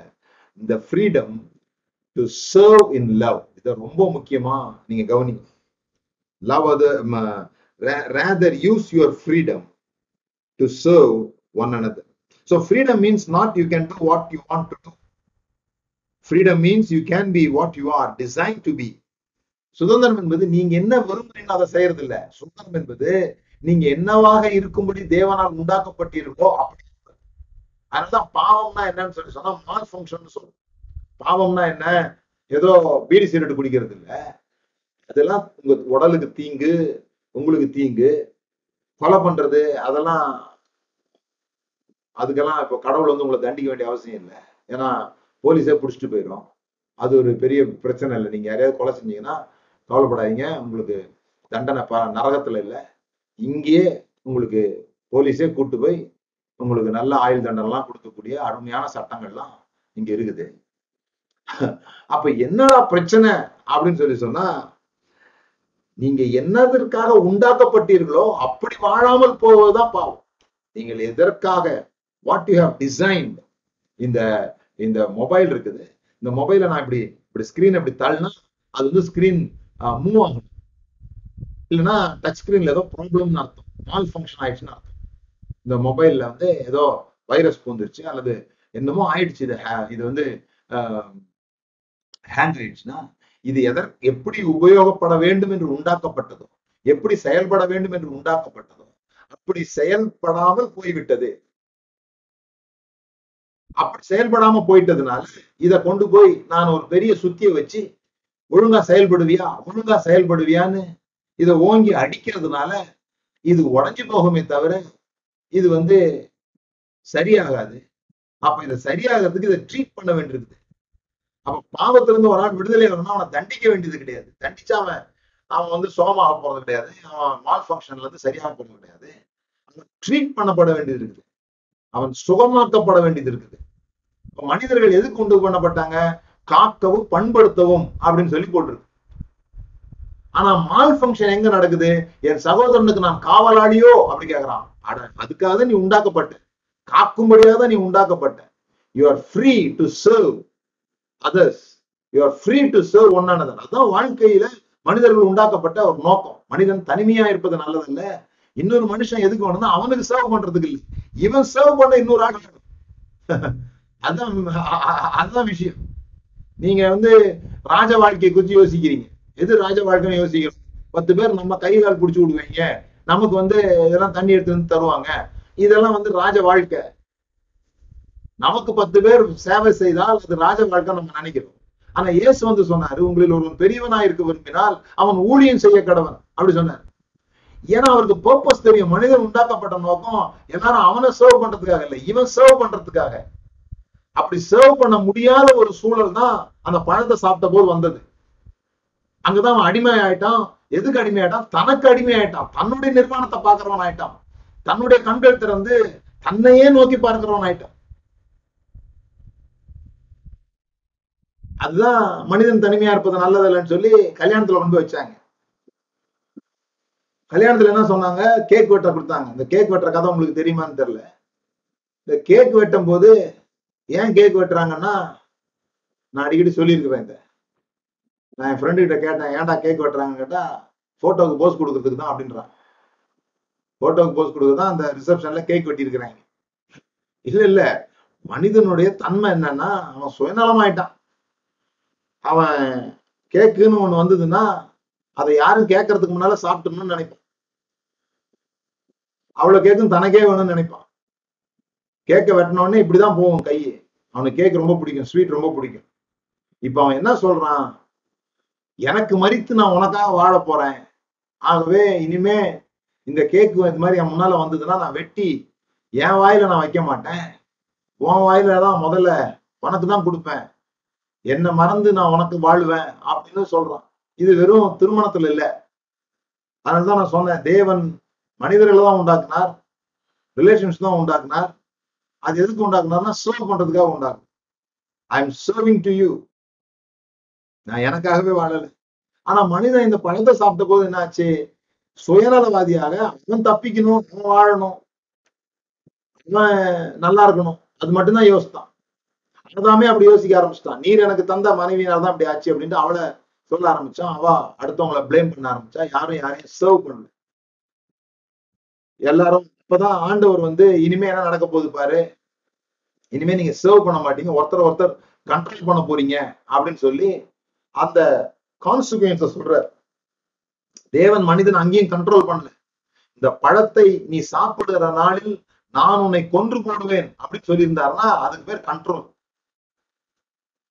இந்த freedom to serve in love இதை ரொம்ப முக்கியமா நீங்க கவனிங்க. லவ் அது rather use your freedom to serve one another so freedom means not you can do what you want to do. Freedom means you can be what you are designed to சுதந்திரம் என்பது நீங்க என்ன விரும்புறீங்களோ அதை செய்யறது இல்ல சுதந்திரம் என்பது நீங்க என்னவாக இருக்கும்படி தேவனால் உண்டாக்கப்பட்டீர்களோ அப்படி அதனாலதான் பாவம்னா என்னன்னு சொல்லி சொன்னா மால் ஃபங்க்ஷன் சொல்லுவோம் பாவம்னா என்ன? ஏதோ பீடி சிகரெட் குடிக்கிறது இல்ல. அதெல்லாம் உங்க உடலுக்கு தீங்கு உங்களுக்கு தீங்கு. கொலை பண்றது அதெல்லாம் அதுக்கெல்லாம் இப்போ கடவுள் வந்து உங்களை தண்டிக்க வேண்டிய அவசியம் இல்லை. ஏன்னா போலீஸே பிடிச்சிட்டு போயிடும் அது ஒரு பெரிய பிரச்சனை இல்லை. நீங்க யாரையாவது கொலை செஞ்சீங்கன்னா கவலைப்படாதீங்க. உங்களுக்கு தண்டனை ப நரகத்துல இல்லை. இங்கேயே உங்களுக்கு போலீஸே கூட்டு போய் உங்களுக்கு நல்ல ஆயுள் தண்டனைலாம் கொடுக்கக்கூடிய அருமையான சட்டங்கள்லாம் இங்க இருக்குது. அப்ப என்னடா பிரச்சனை அப்படின்னு சொல்லி சொன்னா நீங்க என்னதற்காக உண்டாக்கப்பட்டீர்களோ அப்படி வாழாமல் போவதுதான் பாவம். நீங்கள் எதற்காக வாட் யூ ஹவ் டிசைன்ட் இந்த இந்த மொபைல் இருக்குது. இந்த மொபைலை நான் இப்படி இப்படி ஸ்கிரீன் இப்படி தள்ளினா அது வந்து ஸ்கிரீன் மூவ் ஆகணும். இல்லைன்னா டச் ஸ்கிரீன்ல ஏதோ ப்ராப்ளம்னு அர்த்தம். மால் ஃபங்க்ஷன் ஆயிடுச்சுன்னு அர்த்தம். இந்த மொபைல்ல வந்து ஏதோ வைரஸ் பூந்துருச்சு அல்லது என்னமோ ஆயிடுச்சு. இது இது வந்து ஹேங் ஆயிடுச்சுன்னா இது எதற் எப்படி உபயோகப்பட வேண்டும் என்று உண்டாக்கப்பட்டதோ எப்படி செயல்பட வேண்டும் என்று உண்டாக்கப்பட்டதோ அப்படி செயல்படாமல் போய்விட்டது. அப்படி செயல்படாம போயிட்டதுனால இத கொண்டு போய் நான் ஒரு பெரிய சுத்திய வச்சு ஒழுங்கா செயல்படுவியா? ஒழுங்கா செயல்படுவியான்னு? இத ஓங்கி அடிக்கிறதுனால இது உடைஞ்சு போகுமே தவிர இது வந்து சரியாகாது. அப்ப இதை சரியாகிறதுக்கு இதை ட்ரீட் பண்ண வேண்டியிருக்குது. அப்ப பாவத்துல இருந்து ஒரு ஆள் விடுதலை ஆகணும்னா அவனை தண்டிக்க வேண்டியது கிடையாது. தண்டிச்சா அவன் அவன் வந்து சோமாக போறது கிடையாது. அவன் மால் ஃபங்க்ஷன்ல இருந்து சரியாக போறது கிடையாது. ட்ரீட் பண்ணப்பட வேண்டியது இருக்குது அவன் சுகமாக்கப்பட வேண்டியது இருக்குது இப்ப மனிதர்கள் எதுக்கு கொண்டு பண்ணப்பட்டாங்க? காக்கவும் பண்படுத்தவும் அப்படின்னு சொல்லி போட்டிருக்கு. ஆனா மால் ஃபங்க்ஷன் எங்க நடக்குது? என் சகோதரனுக்கு நான் காவலாளியோ அப்படி கேக்குறான். அட அதுக்காக தான் நீ உண்டாக்கப்பட்ட. காக்கும்படியாக தான் நீ உண்டாக்கப்பட்ட. You are free to serve others you are free to serve one அதான் வாழ்க்கையில மனிதர்கள் உண்டாக்கப்பட்ட ஒரு நோக்கம். மனிதன் தனிமையா இருப்பது நல்லதல்ல. இன்னொரு மனுஷன் எதுக்கு வேணும்னா அவனுக்கு சர்வ் பண்றதுக்கு இல்லை. இவன் சர்வ் பண்ண இன்னொரு ஆள் அதான் அதுதான் விஷயம். நீங்க வந்து ராஜ வாழ்க்கையை குறித்து யோசிக்கிறீங்க. எது ராஜ வாழ்க்கைன்னு யோசிக்கிறோம் பத்து பேர் நம்ம கை கால் பிடிச்சி விடுவீங்க. நமக்கு வந்து இதெல்லாம் தண்ணி எடுத்து வந்து தருவாங்க. இதெல்லாம் வந்து ராஜ வாழ்க்கை. நமக்கு பத்து பேர் சேவை செய்தால் அது ராஜ வாழ்க்கை நம்ம நினைக்கிறோம். ஆனா இயேசு வந்து சொன்னாரு உங்களில் ஒருவன் பெரியவனா இருக்க விரும்பினால் அவன் ஊழியம் செய்ய கடவன். அப்படி சொன்னார். ஏன்னா அவருக்கு பர்பஸ் தெரியும். மனிதன் உண்டாக்கப்பட்ட நோக்கம் எல்லாரும் அவனை சர்வ் பண்றதுக்காக இல்லை இவன் சர்வ் பண்றதுக்காக. அப்படி சர்வ் பண்ண முடியாத ஒரு சூழல் தான் அந்த பழத்தை சாப்பிட்ட போது வந்தது. அங்கதான் அவன் அடிமை ஆயிட்டான் எதுக்கு அடிமை ஆயிட்டான் தனக்கு அடிமை ஆயிட்டான் தன்னுடைய நிர்வாணத்தை பாக்குறவன் ஆயிட்டான் தன்னுடைய கண்கள் திறந்து தன்னையே நோக்கி பார்க்கிறவன் ஆயிட்டான் அதுதான் மனிதன் தனிமையா இருப்பது நல்லதில்லைன்னு சொல்லி கல்யாணத்துல கொண்டு வச்சாங்க. கல்யாணத்துல என்ன சொன்னாங்க? கேக் வெட்ட கொடுத்தாங்க. இந்த கேக் வெட்டுற கதை உங்களுக்கு தெரியுமான்னு தெரியல. இந்த கேக் வெட்டும் போது ஏன் கேக் வெட்டுறாங்கன்னா நான் அடிக்கடி சொல்லியிருக்கிறேன் இந்த நான் என் ஃப்ரெண்டு கிட்ட கேட்டேன் ஏன்டா கேக் வெட்டுறாங்கன்னு கேட்டா போட்டோக்கு போஸ் கொடுக்கறதுக்கு தான் அப்படின்றான். போட்டோவுக்கு போஸ் கொடுக்க தான் அந்த ரிசப்ஷன்ல கேக் வெட்டியிருக்கிறாங்க. இல்ல இல்ல மனிதனுடைய தன்மை என்னன்னா அவன் சுயநலமாயிட்டான். அவன் கேக்குன்னு ஒண்ணு வந்ததுன்னா அதை யாரும் கேட்கறதுக்கு முன்னால சாப்பிட்டணும்னு நினைப்பான். அவ்வளவு கேக்கும் தனக்கே வேணும்னு நினைப்பான். கேக்க வெட்டின உடனே இப்படிதான் போகும் கை அவனுக்கு கேக் ரொம்ப பிடிக்கும் ஸ்வீட் ரொம்ப பிடிக்கும். இப்ப அவன் என்ன சொல்றான்? எனக்கு மறித்து நான் உனக்காக வாழ போறேன். ஆகவே இனிமே இந்த கேக்கு இது மாதிரி என் முன்னால வந்ததுன்னா நான் வெட்டி என் வாயில நான் வைக்க மாட்டேன். உன் வாயில தான் முதல்ல உனக்கு தான் கொடுப்பேன். என்னை மறந்து நான் உனக்கு வாழ்வேன் அப்படின்னு சொல்றான். இது வெறும் திருமணத்துல இல்ல. அதனாலதான் நான் சொன்னேன் தேவன் மனிதர்களை தான் உண்டாக்குனார் ரிலேஷன்ஸ் தான் உண்டாக்குனார். அது எதுக்கு உண்டாக்குனார்னா சர்வ் பண்றதுக்காக உண்டாக்கும் I am serving to you நான் எனக்காகவே வாழல. ஆனா மனிதன் இந்த பழத்தை சாப்பிட்ட போது என்னாச்சு? சுயநலவாதியாக அவன் தப்பிக்கணும் அவன் வாழணும். அவன் நல்லா இருக்கணும். அது மட்டும்தான் யோசித்தான். அதாமே அப்படி யோசிக்க ஆரம்பிச்சிட்டான். நீர் எனக்கு தந்த மனைவியினால தான் அப்படி ஆச்சு அப்படின்ட்டு அவளை சொல்ல ஆரம்பிச்சான். அவ அடுத்தவங்களை ப்ளேம் பண்ண ஆரம்பிச்சா யாரும் யாரையும் சர்வ் பண்ணல. எல்லாரும் இப்பதான் ஆண்டவர் வந்து இனிமே என்ன நடக்க போகுது பாரு? இனிமே நீங்க சர்வ் பண்ண மாட்டீங்க. ஒருத்தர் ஒருத்தர் கண்ட்ரோல் பண்ண போறீங்க. அப்படின்னு சொல்லி அந்த கான்சிக்வன்ஸ சொல்ற தேவன் மனிதன் அங்கேயும் கண்ட்ரோல் பண்ணல. இந்த பழத்தை நீ சாப்பிடுற நாளில் நான் உன்னை கொன்று போடுவேன் அப்படின்னு சொல்லியிருந்தாருன்னா அதுக்கு பேர் கண்ட்ரோல்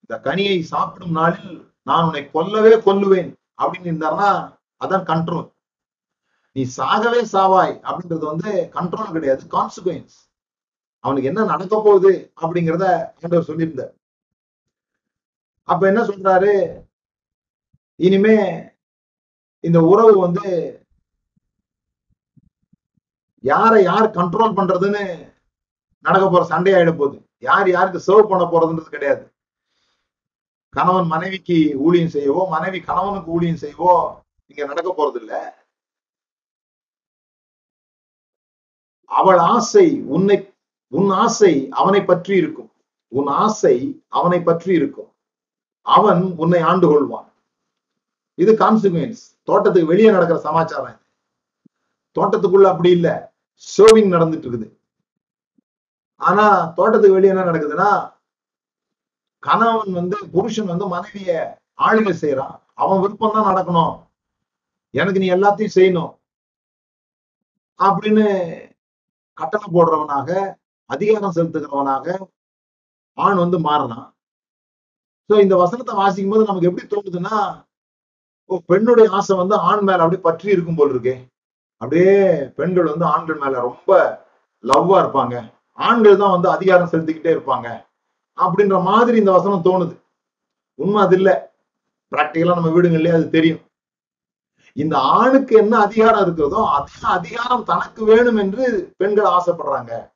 இந்த கனியை சாப்பிடும் நாளில் நான் உன்னை கொல்லவே கொல்லுவேன் அப்படின்னு இருந்தாருன்னா அதான் கண்ட்ரோல் நீ சாகவே சாவாய் அப்படின்றது வந்து கண்ட்ரோல் கிடையாது கான்சிக்வன்ஸ் அவனுக்கு என்ன நடக்க போகுது அப்படிங்கிறத ஆண்டவர் சொல்லியிருந்தார். அப்ப என்ன சொல்றாரு? இனிமே இந்த உறவு வந்து யாரை யார் கண்ட்ரோல் பண்றதுன்னு நடக்க போற சண்டை ஆயிட போகுது. யார் யாருக்கு சர்வ் பண்ண போறதுன்றது கிடையாது. கணவன் மனைவிக்கு ஊழியம் செய்யவோ மனைவி கணவனுக்கு ஊழியம் செய்யவோ இங்க நடக்க போறது இல்ல அவள் ஆசை உன்னை உன் ஆசை அவனை பற்றி இருக்கும். உன் ஆசை அவனை பற்றி இருக்கும். அவன் உன்னை ஆண்டு கொள்வான் இது கான்சிக்வன்ஸ் தோட்டத்துக்கு வெளியே நடக்கிற சமாச்சாரம். தோட்டத்துக்குள்ள அப்படி இல்ல. ஷோவிங் நடந்துட்டு இருக்குது ஆனா தோட்டத்துக்கு வெளியே என்ன நடக்குதுன்னா கணவன் வந்து புருஷன் வந்து மனைவிய ஆளுமை செய்யறான் அவன் விருப்பம் தான் நடக்கணும். எனக்கு நீ எல்லாத்தையும் செய்யணும். அப்படின்னு கட்டளை போடுறவனாக அதிகாரம் செலுத்துகிறவனாக ஆண் வந்து மாறினான் சோ இந்த வசனத்தை வாசிக்கும் போது நமக்கு எப்படி தோணுதுன்னா பெண்ணுடைய ஆசை வந்து ஆண் மேல அப்படியே பற்றி இருக்கும் போல் இருக்கே. அப்படியே பெண்கள் வந்து ஆண்கள் மேல ரொம்ப லவ்வா இருப்பாங்க. ஆண்கள் தான் வந்து அதிகாரம் செலுத்திக்கிட்டே இருப்பாங்க. அப்படின்ற மாதிரி இந்த வசனம் தோணுது. உண்மை அது இல்ல. பிராக்டிக்கலா நம்ம வீடுங்கள்லயே அது தெரியும். இந்த ஆணுக்கு என்ன அதிகாரம் இருக்கிறதோ அதே அதிகாரம் தனக்கு வேணும் என்று பெண்கள் ஆசைப்படுறாங்க.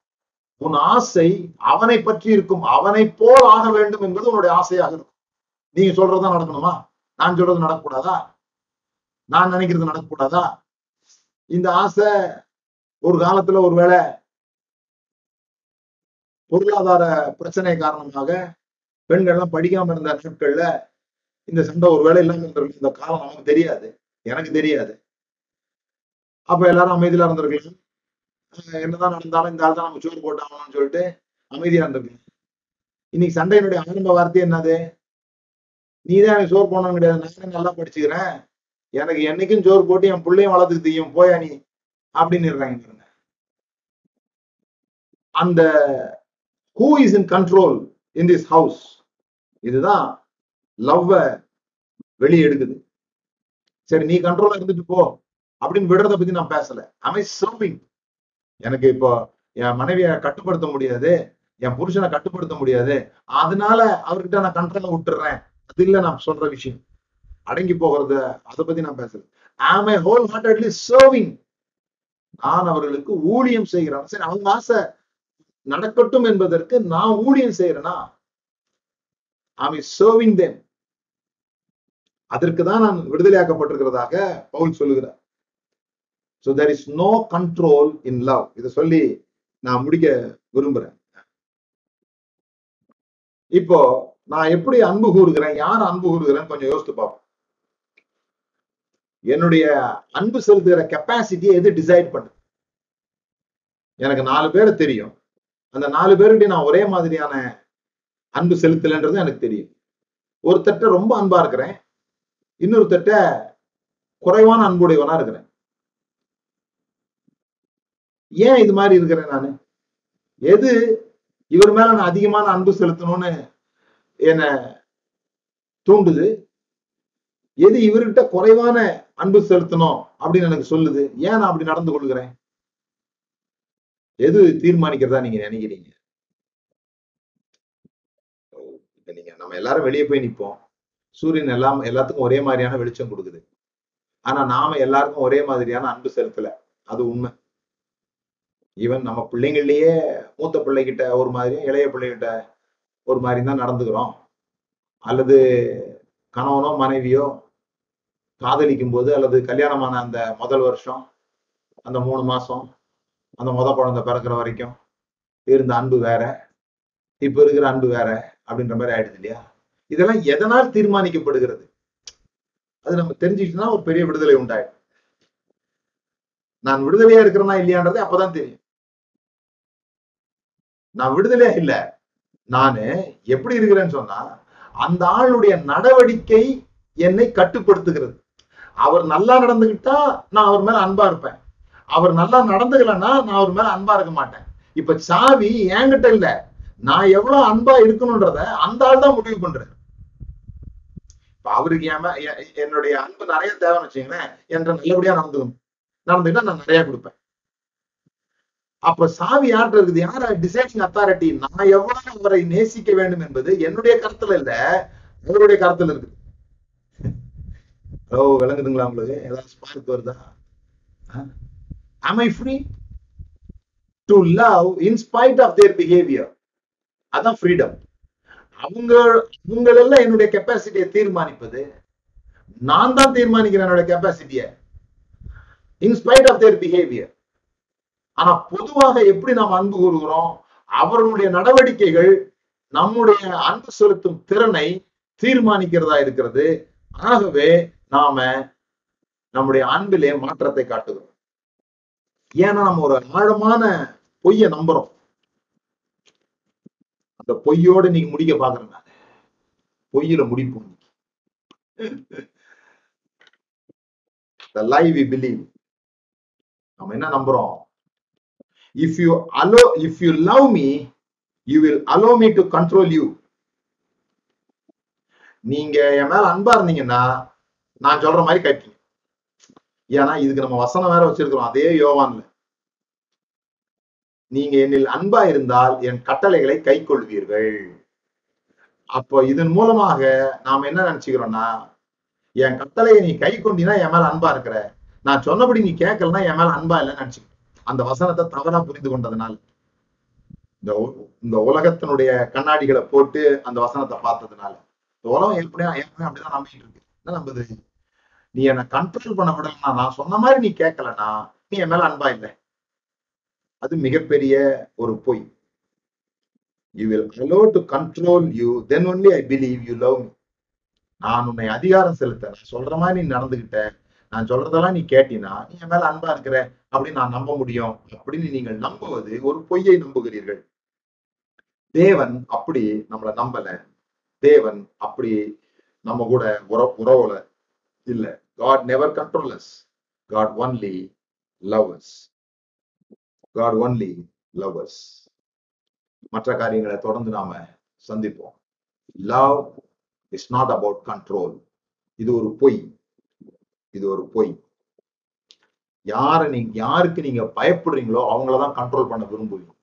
உன் ஆசை அவனை பற்றி இருக்கும். அவனை போல் ஆக வேண்டும் என்பது உன்னுடைய ஆசையாக இருக்கும். நீங்க சொல்றதுதான் நடக்கணுமா? நான் சொல்றது நடக்கக்கூடாதா? நான் நினைக்கிறது நடக்கக்கூடாதா? இந்த ஆசை ஒரு காலத்துல ஒருவேளை பொருளாதார பிரச்சனை காரணமாக பெண்கள்லாம் படிக்காம இருந்த நாட்கள்ல இந்த சண்டை ஒருவேளை இல்லாம இருந்திருக்கு இந்த காலம் நமக்கு தெரியாது. எனக்கு தெரியாது. அப்ப எல்லாரும் அமைதியில இருந்திருக்கலாம். என்னதான் நடந்தாலும் இந்த ஆள் தான் நம்ம சோறு போட்டாகணும்னு சொல்லிட்டு அமைதியா இருந்திருக்கலாம். இன்னைக்கு சண்டையினுடைய ஆரம்ப வார்த்தை என்னது? நீ தான் எனக்கு சோறு போடணும் கிடையாது. நானே நல்லா படிச்சுக்கிறேன். எனக்கு என்னைக்கும் சோறு போட்டு என் பிள்ளையும் வளர்த்துக்கு தெரியும் போயா நீ? அப்படின்னு இருக்காங்க பாருங்க. அந்த who is in control in this house இதுதான் லவ்வ வெளியே எடுக்குது. சரி நீ கண்ட்ரோலா இருந்துட்டு போ. அப்படின்னு விடுறத பத்தி நான் பேசல. அமை சர்விங் எனக்கு இப்போ என் மனைவியை கட்டுப்படுத்த முடியாது. என் புருஷனை கட்டுப்படுத்த முடியாது. அதனால அவர்கிட்ட நான் கண்ட்ரோல விட்டுறேன். அது இல்ல நான் சொல்ற விஷயம். அடங்கி போகிறத அதை பத்தி நான் பேசுறேன் ஆம் ஐ ஹோல் ஹார்ட்டட்லி சர்விங் நான் அவர்களுக்கு ஊழியம் செய்கிறேன். சரி அவங்க ஆசை நடக்கட்டும் என்பதற்கு நான் ஊழியம் செய்யறேனா ஆம் சர்விங் தேம் அதற்கு தான் நான் விடுதலையாக்கப்பட்டிருக்கிறதாக பவுல் சொல்லுகிறார். So there is no control in love இதை சொல்லி நான் முடிக்க விரும்புறேன். இப்போ நான் எப்படி அன்பு கூறுகிறேன் யார் அன்பு கூறுகிறேன் கொஞ்சம் யோசித்து பார்ப்போம். என்னுடைய அன்பு செலுத்துகிற கெப்பாசிட்டியை எது டிசைட் பண்ணு எனக்கு நாலு பேரை தெரியும். அந்த நாலு பேருடைய நான் ஒரே மாதிரியான அன்பு செலுத்தலைன்றது எனக்கு தெரியும். ஒருத்தட்ட ரொம்ப அன்பா இருக்கிறேன் இன்னொருத்தட்ட குறைவான அன்புடையவனா இருக்கிறேன். ஏன் இது மாதிரி இருக்கிறேன் நான்? எது இவர் மேல நான் அதிகமான அன்பு செலுத்தணும்னு என்ன தூண்டுது. எது இவர்கிட்ட குறைவான அன்பு செலுத்தணும் அப்படின்னு எனக்கு சொல்லுது. ஏன் நான் அப்படி நடந்து கொள்கிறேன்? எது தீர்மானிக்கிறதா நீங்க நினைக்கிறீங்க? நீங்க நம்ம எல்லாரும் வெளியே போய் நிப்போம். சூரியன் எல்லாம் எல்லாத்துக்கும் ஒரே மாதிரியான வெளிச்சம் கொடுக்குது. ஆனா நாம எல்லாருக்கும் ஒரே மாதிரியான அன்பு செலுத்தல. அது உண்மை. ஈவன் நம்ம பிள்ளைங்கள்லயே மூத்த பிள்ளைகிட்ட ஒரு மாதிரியும் இளைய பிள்ளைகிட்ட ஒரு மாதிரி தான் நடந்துக்கிறோம். அல்லது கணவனோ மனைவியோ காதலிக்கும் போது அல்லது கல்யாணமான அந்த முதல் வருஷம் அந்த மூணு மாசம் அந்த முத குழந்தை பிறக்கிற வரைக்கும் இருந்த அன்பு வேற இப்ப இருக்கிற அன்பு வேற அப்படின்ற மாதிரி ஆயிடுது இல்லையா? இதெல்லாம் எதனால் தீர்மானிக்கப்படுகிறது? அது நம்ம தெரிஞ்சுக்கிட்டுனா ஒரு பெரிய விடுதலை உண்டாயிடும். நான் விடுதலையா இருக்கிறேனா இல்லையான்றது அப்பதான் தெரியும். நான் விடுதலையா இல்லை. நானு எப்படி இருக்கிறேன்னு சொன்னா அந்த ஆளுடைய நடவடிக்கை என்னை கட்டுப்படுத்துகிறது. அவர் நல்லா நடந்துகிட்டா நான் அவர் மேல அன்பா இருப்பேன். அவர் நல்லா நடந்துக்கலன்னா நான் அவர் மேல அன்பா இருக்க மாட்டேன். இப்ப சாவி என்கிட்ட இல்ல. நான் எவ்வளவு அன்பா இருக்கணும்ன்றத அந்த ஆள் தான் முடிவு பண்றேன் இப்ப அவருக்கு ஏமா என்னுடைய அன்பு நிறைய தேவைன்னு வச்சுங்களேன் என்ற நல்லபடியா நடந்துக்கணும். நடந்துக்கிட்டா நான் நிறைய கொடுப்பேன். அப்ப சாவி யார்கிட்ட இருக்குது? யார? டிசைடிங் அத்தாரிட்டி நான் எவ்வளவு அவரை நேசிக்க வேண்டும் என்பது என்னுடைய கருத்துல இல்ல அவருடைய கருத்துல இருக்குது. ஓ விளங்குதுங்களா உங்களுக்கு? ஏதாவது ஸ்பார்க் வருதா? am i free? To love in spite of their behavior. அதான் ஃப்ரீடம் அவங்க அவங்களெல்லாம் என்னுடைய கெப்பாசிட்டியை தீர்மானிப்பது. நான் தான் தீர்மானிக்கிறேன் என்னோட கெப்பாசிட்டியை in spite of their behaviour ஆனா பொதுவாக எப்படி நாம் அன்பு கூறுகிறோம்? அவர்களுடைய நடவடிக்கைகள் நம்முடைய அன்பு செலுத்தும் திறனை தீர்மானிக்கிறதா இருக்கிறது. ஆகவே நாம நம்முடைய அன்பிலே மாற்றத்தை காட்டுகிறோம். ஏன்னா நம்ம ஒரு ஆழமான பொய்ய நம்புறோம். அந்த பொய்யோட நீங்க முடிக்க பாக்குறேன் நான். பொய்யில முடிப்போம் the lie நம்ம என்ன நம்புறோம்? If you allow if you love me you will allow me to control you நீங்க என் மேல அன்பா இருந்தீங்கன்னா நான் சொல்ற மாதிரி கேட்பீங்க ஏன்னா இதுக்கு நம்ம வசனம் வேற வச்சிருக்கிறோம் அதே யோவான்ல. நீங்க என்னில் அன்பா இருந்தால் என் கட்டளைகளை கை கொள்வீர்கள். அப்போ இதன் மூலமாக நாம் என்ன நினைச்சுக்கிறோம்னா என் கட்டளையை நீ கை கொண்டினா என் மேல அன்பா இருக்கிற. நான் சொன்னபடி நீ கேட்கலன்னா என் மேல அன்பா இல்லைன்னு நினைச்சு அந்த வசனத்தை தவறா புரிந்து கொண்டதுனால இந்த உ- இந்த உலகத்தினுடைய கண்ணாடிகளை போட்டு அந்த வசனத்தை பார்த்ததுனால இந்த உலகம் எப்படியா ஏற்கனவே அப்படிதான் நம்பிட்டு இருக்கு. என்ன நம்புது நீ என்னை கண்ட்ரோல் பண்ண விடலன்னா நான் சொன்ன மாதிரி நீ கேட்கலன்னா நீ என் மேல அன்பா இல்லை. அது மிகப்பெரிய ஒரு பொய். You will allow to control you then only I believe you love me நான் உன்னை அதிகாரம் செலுத்த சொல்ற மாதிரி நீ நடந்துகிட்ட நான் சொல்றதெல்லாம் நீ கேட்டினா நீ என் மேல அன்பா இருக்கிற அப்படின்னு நான் நம்ப முடியும் அப்படின்னு நீங்கள் நம்புவது ஒரு பொய்யை நம்புகிறீர்கள். தேவன் அப்படி நம்மளை நம்பல. தேவன் அப்படி நம்ம கூட உற உறவுல இல்ல. God never control God only loves God only lovers மற்ற காரியங்களை தொடர்ந்து நாம சந்திப்போம். Love is not about control இது ஒரு பொய். இது ஒரு பொய். யாரை நீங்க யாருக்கு நீங்க பயப்படுறீங்களோ அவங்களதான் கண்ட்ரோல் பண்ண விரும்புவீங்க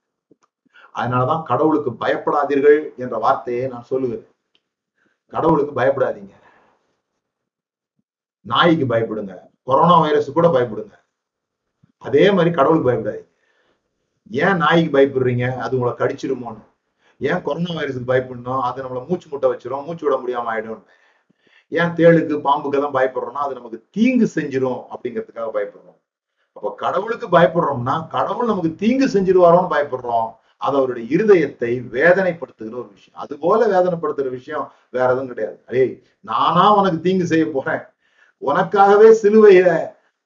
அதனாலதான் கடவுளுக்கு பயப்படாதீர்கள் என்ற வார்த்தையை நான் சொல்லுவேன் கடவுளுக்கு பயப்படாதீங்க. நாய்க்கு பயப்படுங்க. கொரோனா வைரஸ் கூட பயப்படுங்க. அதே மாதிரி கடவுளுக்கு பயப்படாதீங்க. ஏன் நாய்க்கு பயப்படுறீங்க? அது உங்களை கடிச்சிருமோன்னு ஏன் கொரோனா வைரஸுக்கு பயப்படணும்? அது நம்மளை மூச்சு முட்டை வச்சிரும். மூச்சு விட முடியாம ஆயிடும் ஏன் தேளுக்கு பாம்புக்கு தான் பயப்படுறோம்னா அது நமக்கு தீங்கு செஞ்சிடும் அப்படிங்கிறதுக்காக பயப்படுறோம். அப்ப கடவுளுக்கு பயப்படுறோம்னா கடவுள் நமக்கு தீங்கு செஞ்சிருவாரோன்னு பயப்படுறோம். அது அவருடைய இருதயத்தை வேதனைப்படுத்துகிற ஒரு விஷயம். அது போல வேதனைப்படுத்துகிற விஷயம் வேற எதுவும் கிடையாது. அரே நானா உனக்கு தீங்கு செய்ய போறேன். உனக்காகவே சிலுவையில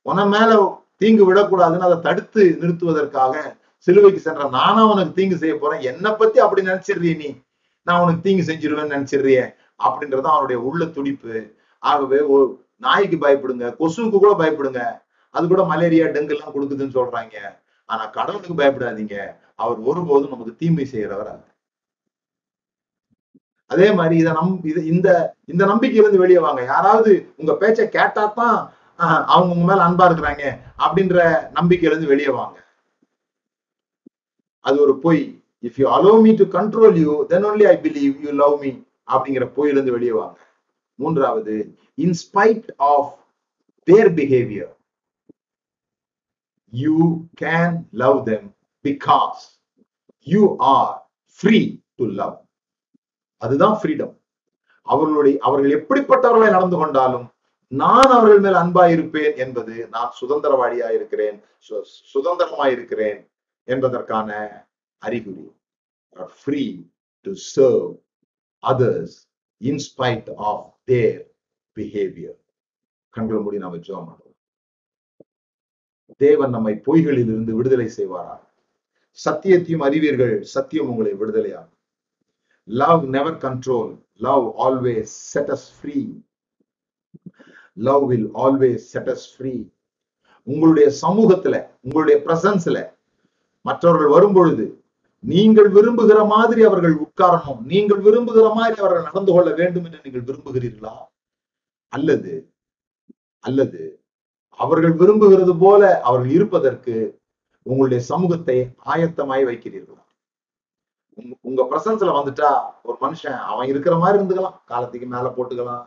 உன மேல தீங்கு விடக்கூடாதுன்னு அதை தடுத்து நிறுத்துவதற்காக சிலுவைக்கு சென்ற நானா உனக்கு தீங்கு செய்ய போறேன். என்னை பத்தி அப்படி நினைச்சிடுறிய நீ? நான் உனக்கு தீங்கு செஞ்சிருவேன்னு நினைச்சிடுறிய. அப்படின்றது அவருடைய உள்ள துடிப்பு. ஆகவே ஓ நாய்க்கு பயப்படுங்க கொசுவுக்கு கூட பயப்படுங்க. அது கூட மலேரியா டெங்கு எல்லாம் கொடுக்குதுன்னு சொல்றாங்க. ஆனா கடவுளுக்கு பயப்படாதீங்க. அவர் ஒருபோதும் நமக்கு தீமை செய்யறவர் அதே மாதிரி இதை நம் இது இந்த இந்த நம்பிக்கையிலிருந்து வெளியே வாங்க. யாராவது உங்க பேச்சை கேட்டா தான் அவங்க உங்க மேல அன்பா இருக்கிறாங்க அப்படின்ற நம்பிக்கையிலிருந்து வெளியே வாங்க. அது ஒரு பொய். If you allow me to control you then only I believe you love me அப்படிங்கிற போயிலிருந்து வெளியே வாங்க. மூன்றாவது in spite of their behaviour you can love them because you are free to love அதுதான் ஃப்ரீடம் அவர்களுடைய அவர்கள் எப்படிப்பட்டவர்களை நடந்து கொண்டாலும் நான் அவர்கள் மேல் அன்பா இருப்பேன் என்பது நான் சுதந்திரவாதியா இருக்கிறேன் சு- சுதந்திரமா இருக்கிறேன் என்பதற்கான அறிகுறி. Free to serve others in spite of their behaviour கண்கள் மூடி நாம ஜோம் தேவன் நம்மை பொய்களில் இருந்து விடுதலை செய்வாரா சத்தியத்தையும் அறிவீர்கள் சத்தியம் உங்களை விடுதலையாகும். Love never control love always set us free love will always set us free உங்களுடைய சமூகத்துல உங்களுடைய பிரசன்ஸ்ல மற்றவர்கள் வரும்பொழுது நீங்கள் விரும்புகிற மாதிரி அவர்கள் உட்காரணும். நீங்கள் விரும்புகிற மாதிரி அவர்கள் நடந்து கொள்ள வேண்டும் என்று நீங்கள் விரும்புகிறீர்களா? அல்லது அல்லது அவர்கள் விரும்புகிறது போல அவர்கள் இருப்பதற்கு உங்களுடைய சமூகத்தை ஆயத்தமாய் வைக்கிறீர்களா? உங்க- உங்க பிரசன்ஸ்ல வந்துட்டா ஒரு மனுஷன் அவன் இருக்கிற மாதிரி இருந்துக்கலாம். காலத்துக்கு மேல போட்டுக்கலாம்.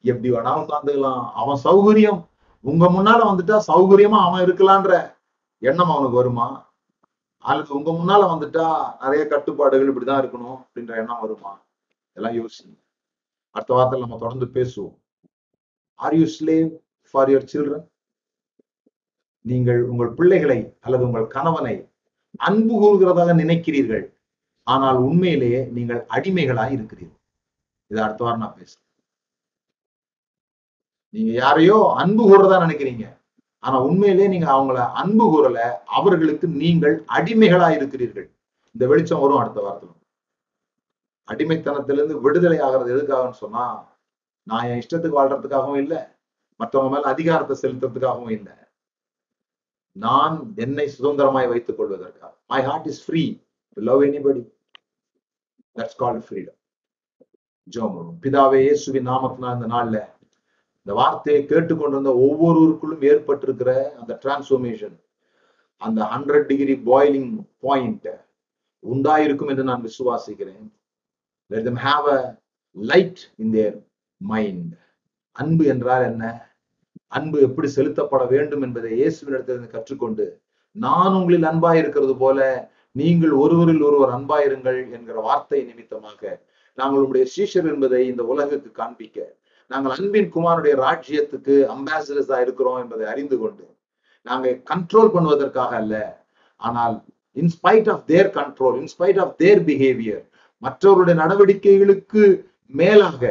எப்படி வேணாலும் உட்காந்துக்கலாம் அவன் சௌகரியம். உங்க முன்னால வந்துட்டா சௌகரியமா அவன் இருக்கலான்ற எண்ணம் அவனுக்கு வருமா? அல்லது உங்க முன்னால வந்துட்டா நிறைய கட்டுப்பாடுகள் இப்படிதான் இருக்கணும் அப்படின்ற எண்ணம் வருமா? இதெல்லாம் யோசிங்க. அடுத்த வாரத்தில் நம்ம தொடர்ந்து பேசுவோம். Are you slave for your children நீங்கள் உங்கள் பிள்ளைகளை அல்லது உங்கள் கணவனை அன்பு கூறுகிறதாக நினைக்கிறீர்கள். ஆனால் உண்மையிலேயே நீங்கள் அடிமைகளாய் இருக்கிறீர்கள். இது அடுத்த வாரம் நான் பேசுறேன். நீங்க யாரையோ அன்பு கூறுறதா நினைக்கிறீங்க. ஆனா உண்மையிலேயே நீங்க அவங்கள அன்பு கூறல அவர்களுக்கு நீங்கள் அடிமைகளா இருக்கிறீர்கள். இந்த வெளிச்சம் வரும் அடுத்த வாரத்துல. அடிமைத்தனத்திலிருந்து விடுதலை ஆகிறது எதுக்காகன்னு சொன்னா நான் என் இஷ்டத்துக்கு வாழ்றதுக்காகவும் இல்லை மற்றவங்க மேல அதிகாரத்தை செலுத்துறதுக்காகவும் இல்லை. நான் என்னை சுதந்திரமாய் வைத்துக் கொள்வதற்காக. My heart is free to love anybody that's call freedom ஜோம் பிதாவே இயேசுவின் நாமத்தினால் இந்த நாள்ல இந்த வார்த்தையை கேட்டுக்கொண்டிருந்த ஒவ்வொருவருக்குள்ளும் ஏற்பட்டிருக்கிற அந்த டிரான்ஸ்ஃபர்மேஷன் அந்த ஹண்ட்ரட் டிகிரி பாயிலிங் பாயிண்ட் உண்டாயிருக்கும் என்று நான் விசுவாசிக்கிறேன். Let them have a light in their mind அன்பு என்றால் என்ன? அன்பு எப்படி செலுத்தப்பட வேண்டும் என்பதை இயேசுவினிடத்திலிருந்து கற்றுக்கொண்டு நான் உங்களில் அன்பாய் இருக்கிறது போல நீங்கள் ஒருவரில் ஒருவர் அன்பாயிருங்கள் என்கிற வார்த்தை நிமித்தமாக நாங்கள் உங்களுடைய சீஷர் என்பதை இந்த உலகுக்கு காண்பிக்க நாங்கள் அன்பின் குமாருடைய ராஜ்யத்துக்கு அம்பாசிடர்ஸா இருக்கிறோம் என்பதை அறிந்து கொண்டு நாங்கள் கண்ட்ரோல் பண்ணுவதற்காக அல்ல ஆனால் in spite of their control in spite of their behaviour மற்றவருடைய நடவடிக்கைகளுக்கு மேலாக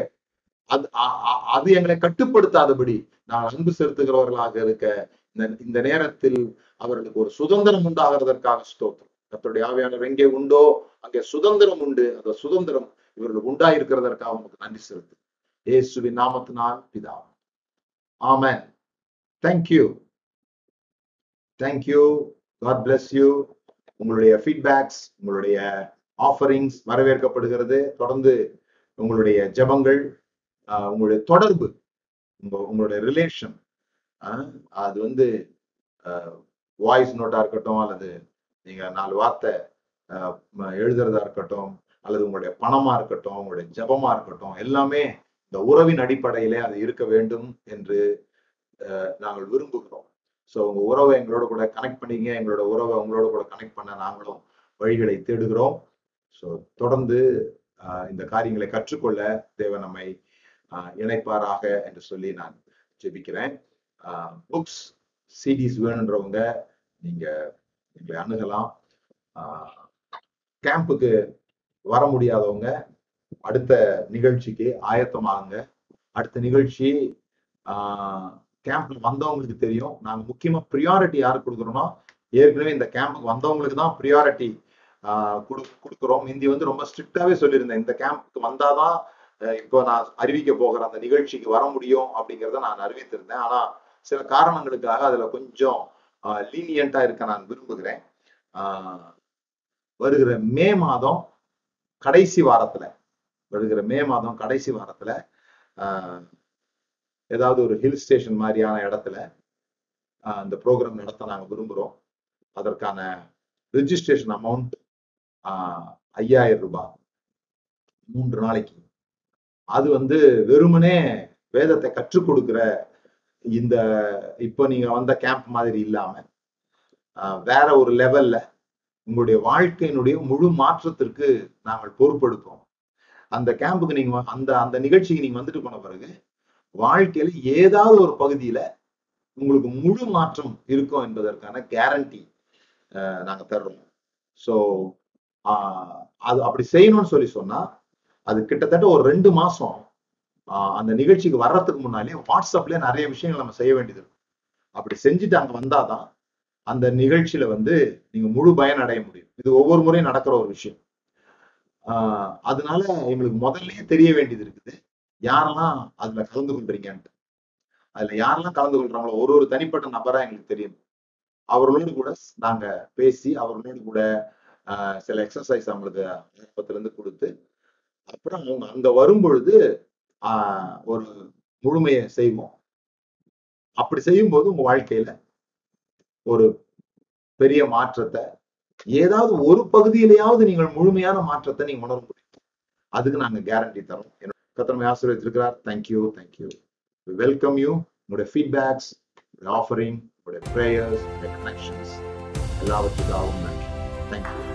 அது அ- அது எங்களை கட்டுப்படுத்தாதபடி நாங்கள் அன்பு செலுத்துகிறவர்களாக இருக்க இந்த இந்த நேரத்தில் அவர்களுக்கு ஒரு சுதந்திரம் உண்டாகிறதற்காக ஸ்தோத்திரம். கத்தருடைய ஆவியானவர் எங்கே உண்டோ அங்கே சுதந்திரம் உண்டு. அந்த சுதந்திரம் இவர்களுக்கு உண்டாயிருக்கிறதற்காக உங்களுக்கு நன்றி செலுத்து இயேசுவின் நாமத்தினால் பிதா Amen thank you thank you God bless you உங்களுடைய ஃபீட்பேக்ஸ் உங்களுடைய ஆஃபரிங்ஸ் வரவேற்கப்படுகிறது. தொடர்ந்து உங்களுடைய ஜெபங்கள் ஆஹ், உங்களுடைய தொடர்பு உங்க உங்களுடைய ரிலேஷன் அது வந்து வாய்ஸ் நோட்டா இருக்கட்டும் அல்லது நீங்க நாலு வார்த்தை ஆஹ், எழுதுறதா இருக்கட்டும் அல்லது உங்களுடைய பணமா இருக்கட்டும் உங்களுடைய ஜெபமா இருக்கட்டும் எல்லாமே இந்த உறவின் அடிப்படையிலே அது இருக்க வேண்டும் என்று நாங்கள் விரும்புகிறோம். ஸோ உங்க உறவை எங்களோட கூட கனெக்ட் பண்ணீங்க. எங்களோட உறவை உங்களோட கூட கனெக்ட் பண்ண நாங்களும் வழிகளை தேடுகிறோம். ஸோ தொடர்ந்து ஆஹ், இந்த காரியங்களை கற்றுக்கொள்ள தேவன் நம்மை ஆஹ், இணைப்பாராக என்று சொல்லி நான் ஜெபிக்கிறேன். புக்ஸ் சிடிஸ் வேணுன்றவங்க நீங்க எங்களை அணுகலாம். கேம்புக்கு வர முடியாதவங்க அடுத்த நிகழ்ச்சிக்கு ஆயத்தமாகுங்க. அடுத்த நிகழ்ச்சி கேம்ப்ல வந்தவங்களுக்கு தெரியும். நாங்க முக்கியமா ப்ரியாரிட்டி யாருக்கு கொடுக்குறோம்னா ஏற்கனவே இந்த கேம்புக்கு வந்தவங்களுக்கு தான் ப்ரியாரிட்டி கொடுக்குறோம். இந்தி வந்து ரொம்ப ஸ்ட்ரிக்டாவே சொல்லியிருந்தேன். இந்த கேம்புக்கு வந்தாதான் இப்போ நான் அறிவிக்க போகிற அந்த நிகழ்ச்சிக்கு வர முடியும் அப்படிங்கிறத நான் அறிவித்திருந்தேன். ஆனா சில காரணங்களுக்காக அதுல கொஞ்சம் லீனியண்டா இருக்க நான் விரும்புகிறேன். ஆஹ், வருகிற மே மாதம் கடைசி வாரத்துல வருகிற மே மாதம் கடைசி வாரத்துல ஆஹ், ஏதாவது ஒரு ஹில் ஸ்டேஷன் மாதிரியான இடத்துல ஆஹ், இந்த ப்ரோக்ராம் நடத்த நாங்க விரும்புறோம். அதற்கான ரிஜிஸ்ட்ரேஷன் அமௌண்ட் ஐயாயிரம் ரூபாய். மூன்று நாளைக்கு. அது வந்து வெறுமனே வேதத்தை கற்றுக் கொடுக்குற இந்த இப்போ நீங்க வந்த கேம்ப் மாதிரி இல்லாம வேற ஒரு லெவல்ல உங்களுடைய வாழ்க்கையினுடைய முழு மாற்றத்திற்கு நாங்கள் பொறுப்பெடுப்போம் அந்த கேம்புக்கு நீங்க அந்த அந்த நிகழ்ச்சிக்கு நீங்க வந்துட்டு போன பிறகு வாழ்க்கையில ஏதாவது ஒரு பகுதியில உங்களுக்கு முழு மாற்றம் இருக்கும் என்பதற்கான கேரண்டி நாங்க தர்றோம். ஸோ அது அப்படி செய்யணும்னு சொல்லி சொன்னா அது கிட்டத்தட்ட ஒரு ரெண்டு மாசம் அந்த நிகழ்ச்சிக்கு வர்றதுக்கு முன்னாலே வாட்ஸ்அப்ல நிறைய விஷயங்கள் நம்ம செய்ய வேண்டியது இருக்கும். அப்படி செஞ்சுட்டு அங்க வந்தாதான் அந்த நிகழ்ச்சியில வந்து நீங்க முழு பயன் அடைய முடியும். இது ஒவ்வொரு முறையும் நடக்கிற ஒரு விஷயம். ஆஹ் அதனால எங்களுக்கு முதல்லயே தெரிய வேண்டியது இருக்குது. யாரெல்லாம் அதுல கலந்து கொள்றீங்கன்ட்டு. அதுல யாரெல்லாம் கலந்து கொள்றாங்களோ ஒரு ஒரு தனிப்பட்ட நபரா எங்களுக்கு தெரியும். அவர்களோடு கூட நாங்க பேசி அவர்களோடு கூட ஆஹ் சில எக்ஸசைஸ் அவங்களுக்கு ஆரம்பத்துல இருந்து கொடுத்து அப்புறம் அவங்க அங்க வரும்பொழுது ஆஹ் ஒரு முழுமையை செய்வோம். அப்படி செய்யும்போது உங்க வாழ்க்கையில ஒரு பெரிய மாற்றத்தை ஏதாவது ஒரு பகுதியிலேயாவது நீங்கள் முழுமையான மாற்றத்தை நீங்க உணர முடியும் அதுக்கு நாங்க கேரண்டி தரோம். கத்தனமை ஆசிரியத்திருக்கிறார் thank you thank you welcome you உங்களுடைய ஃபீட்பேக்ஸ் ஆஃபரிங் உங்களுடைய ப்ரேயர்ஸ் உங்களுடைய கனெக்ஷன்ஸ் எல்லாவற்றுக்காகவும் நன்றி. Thank you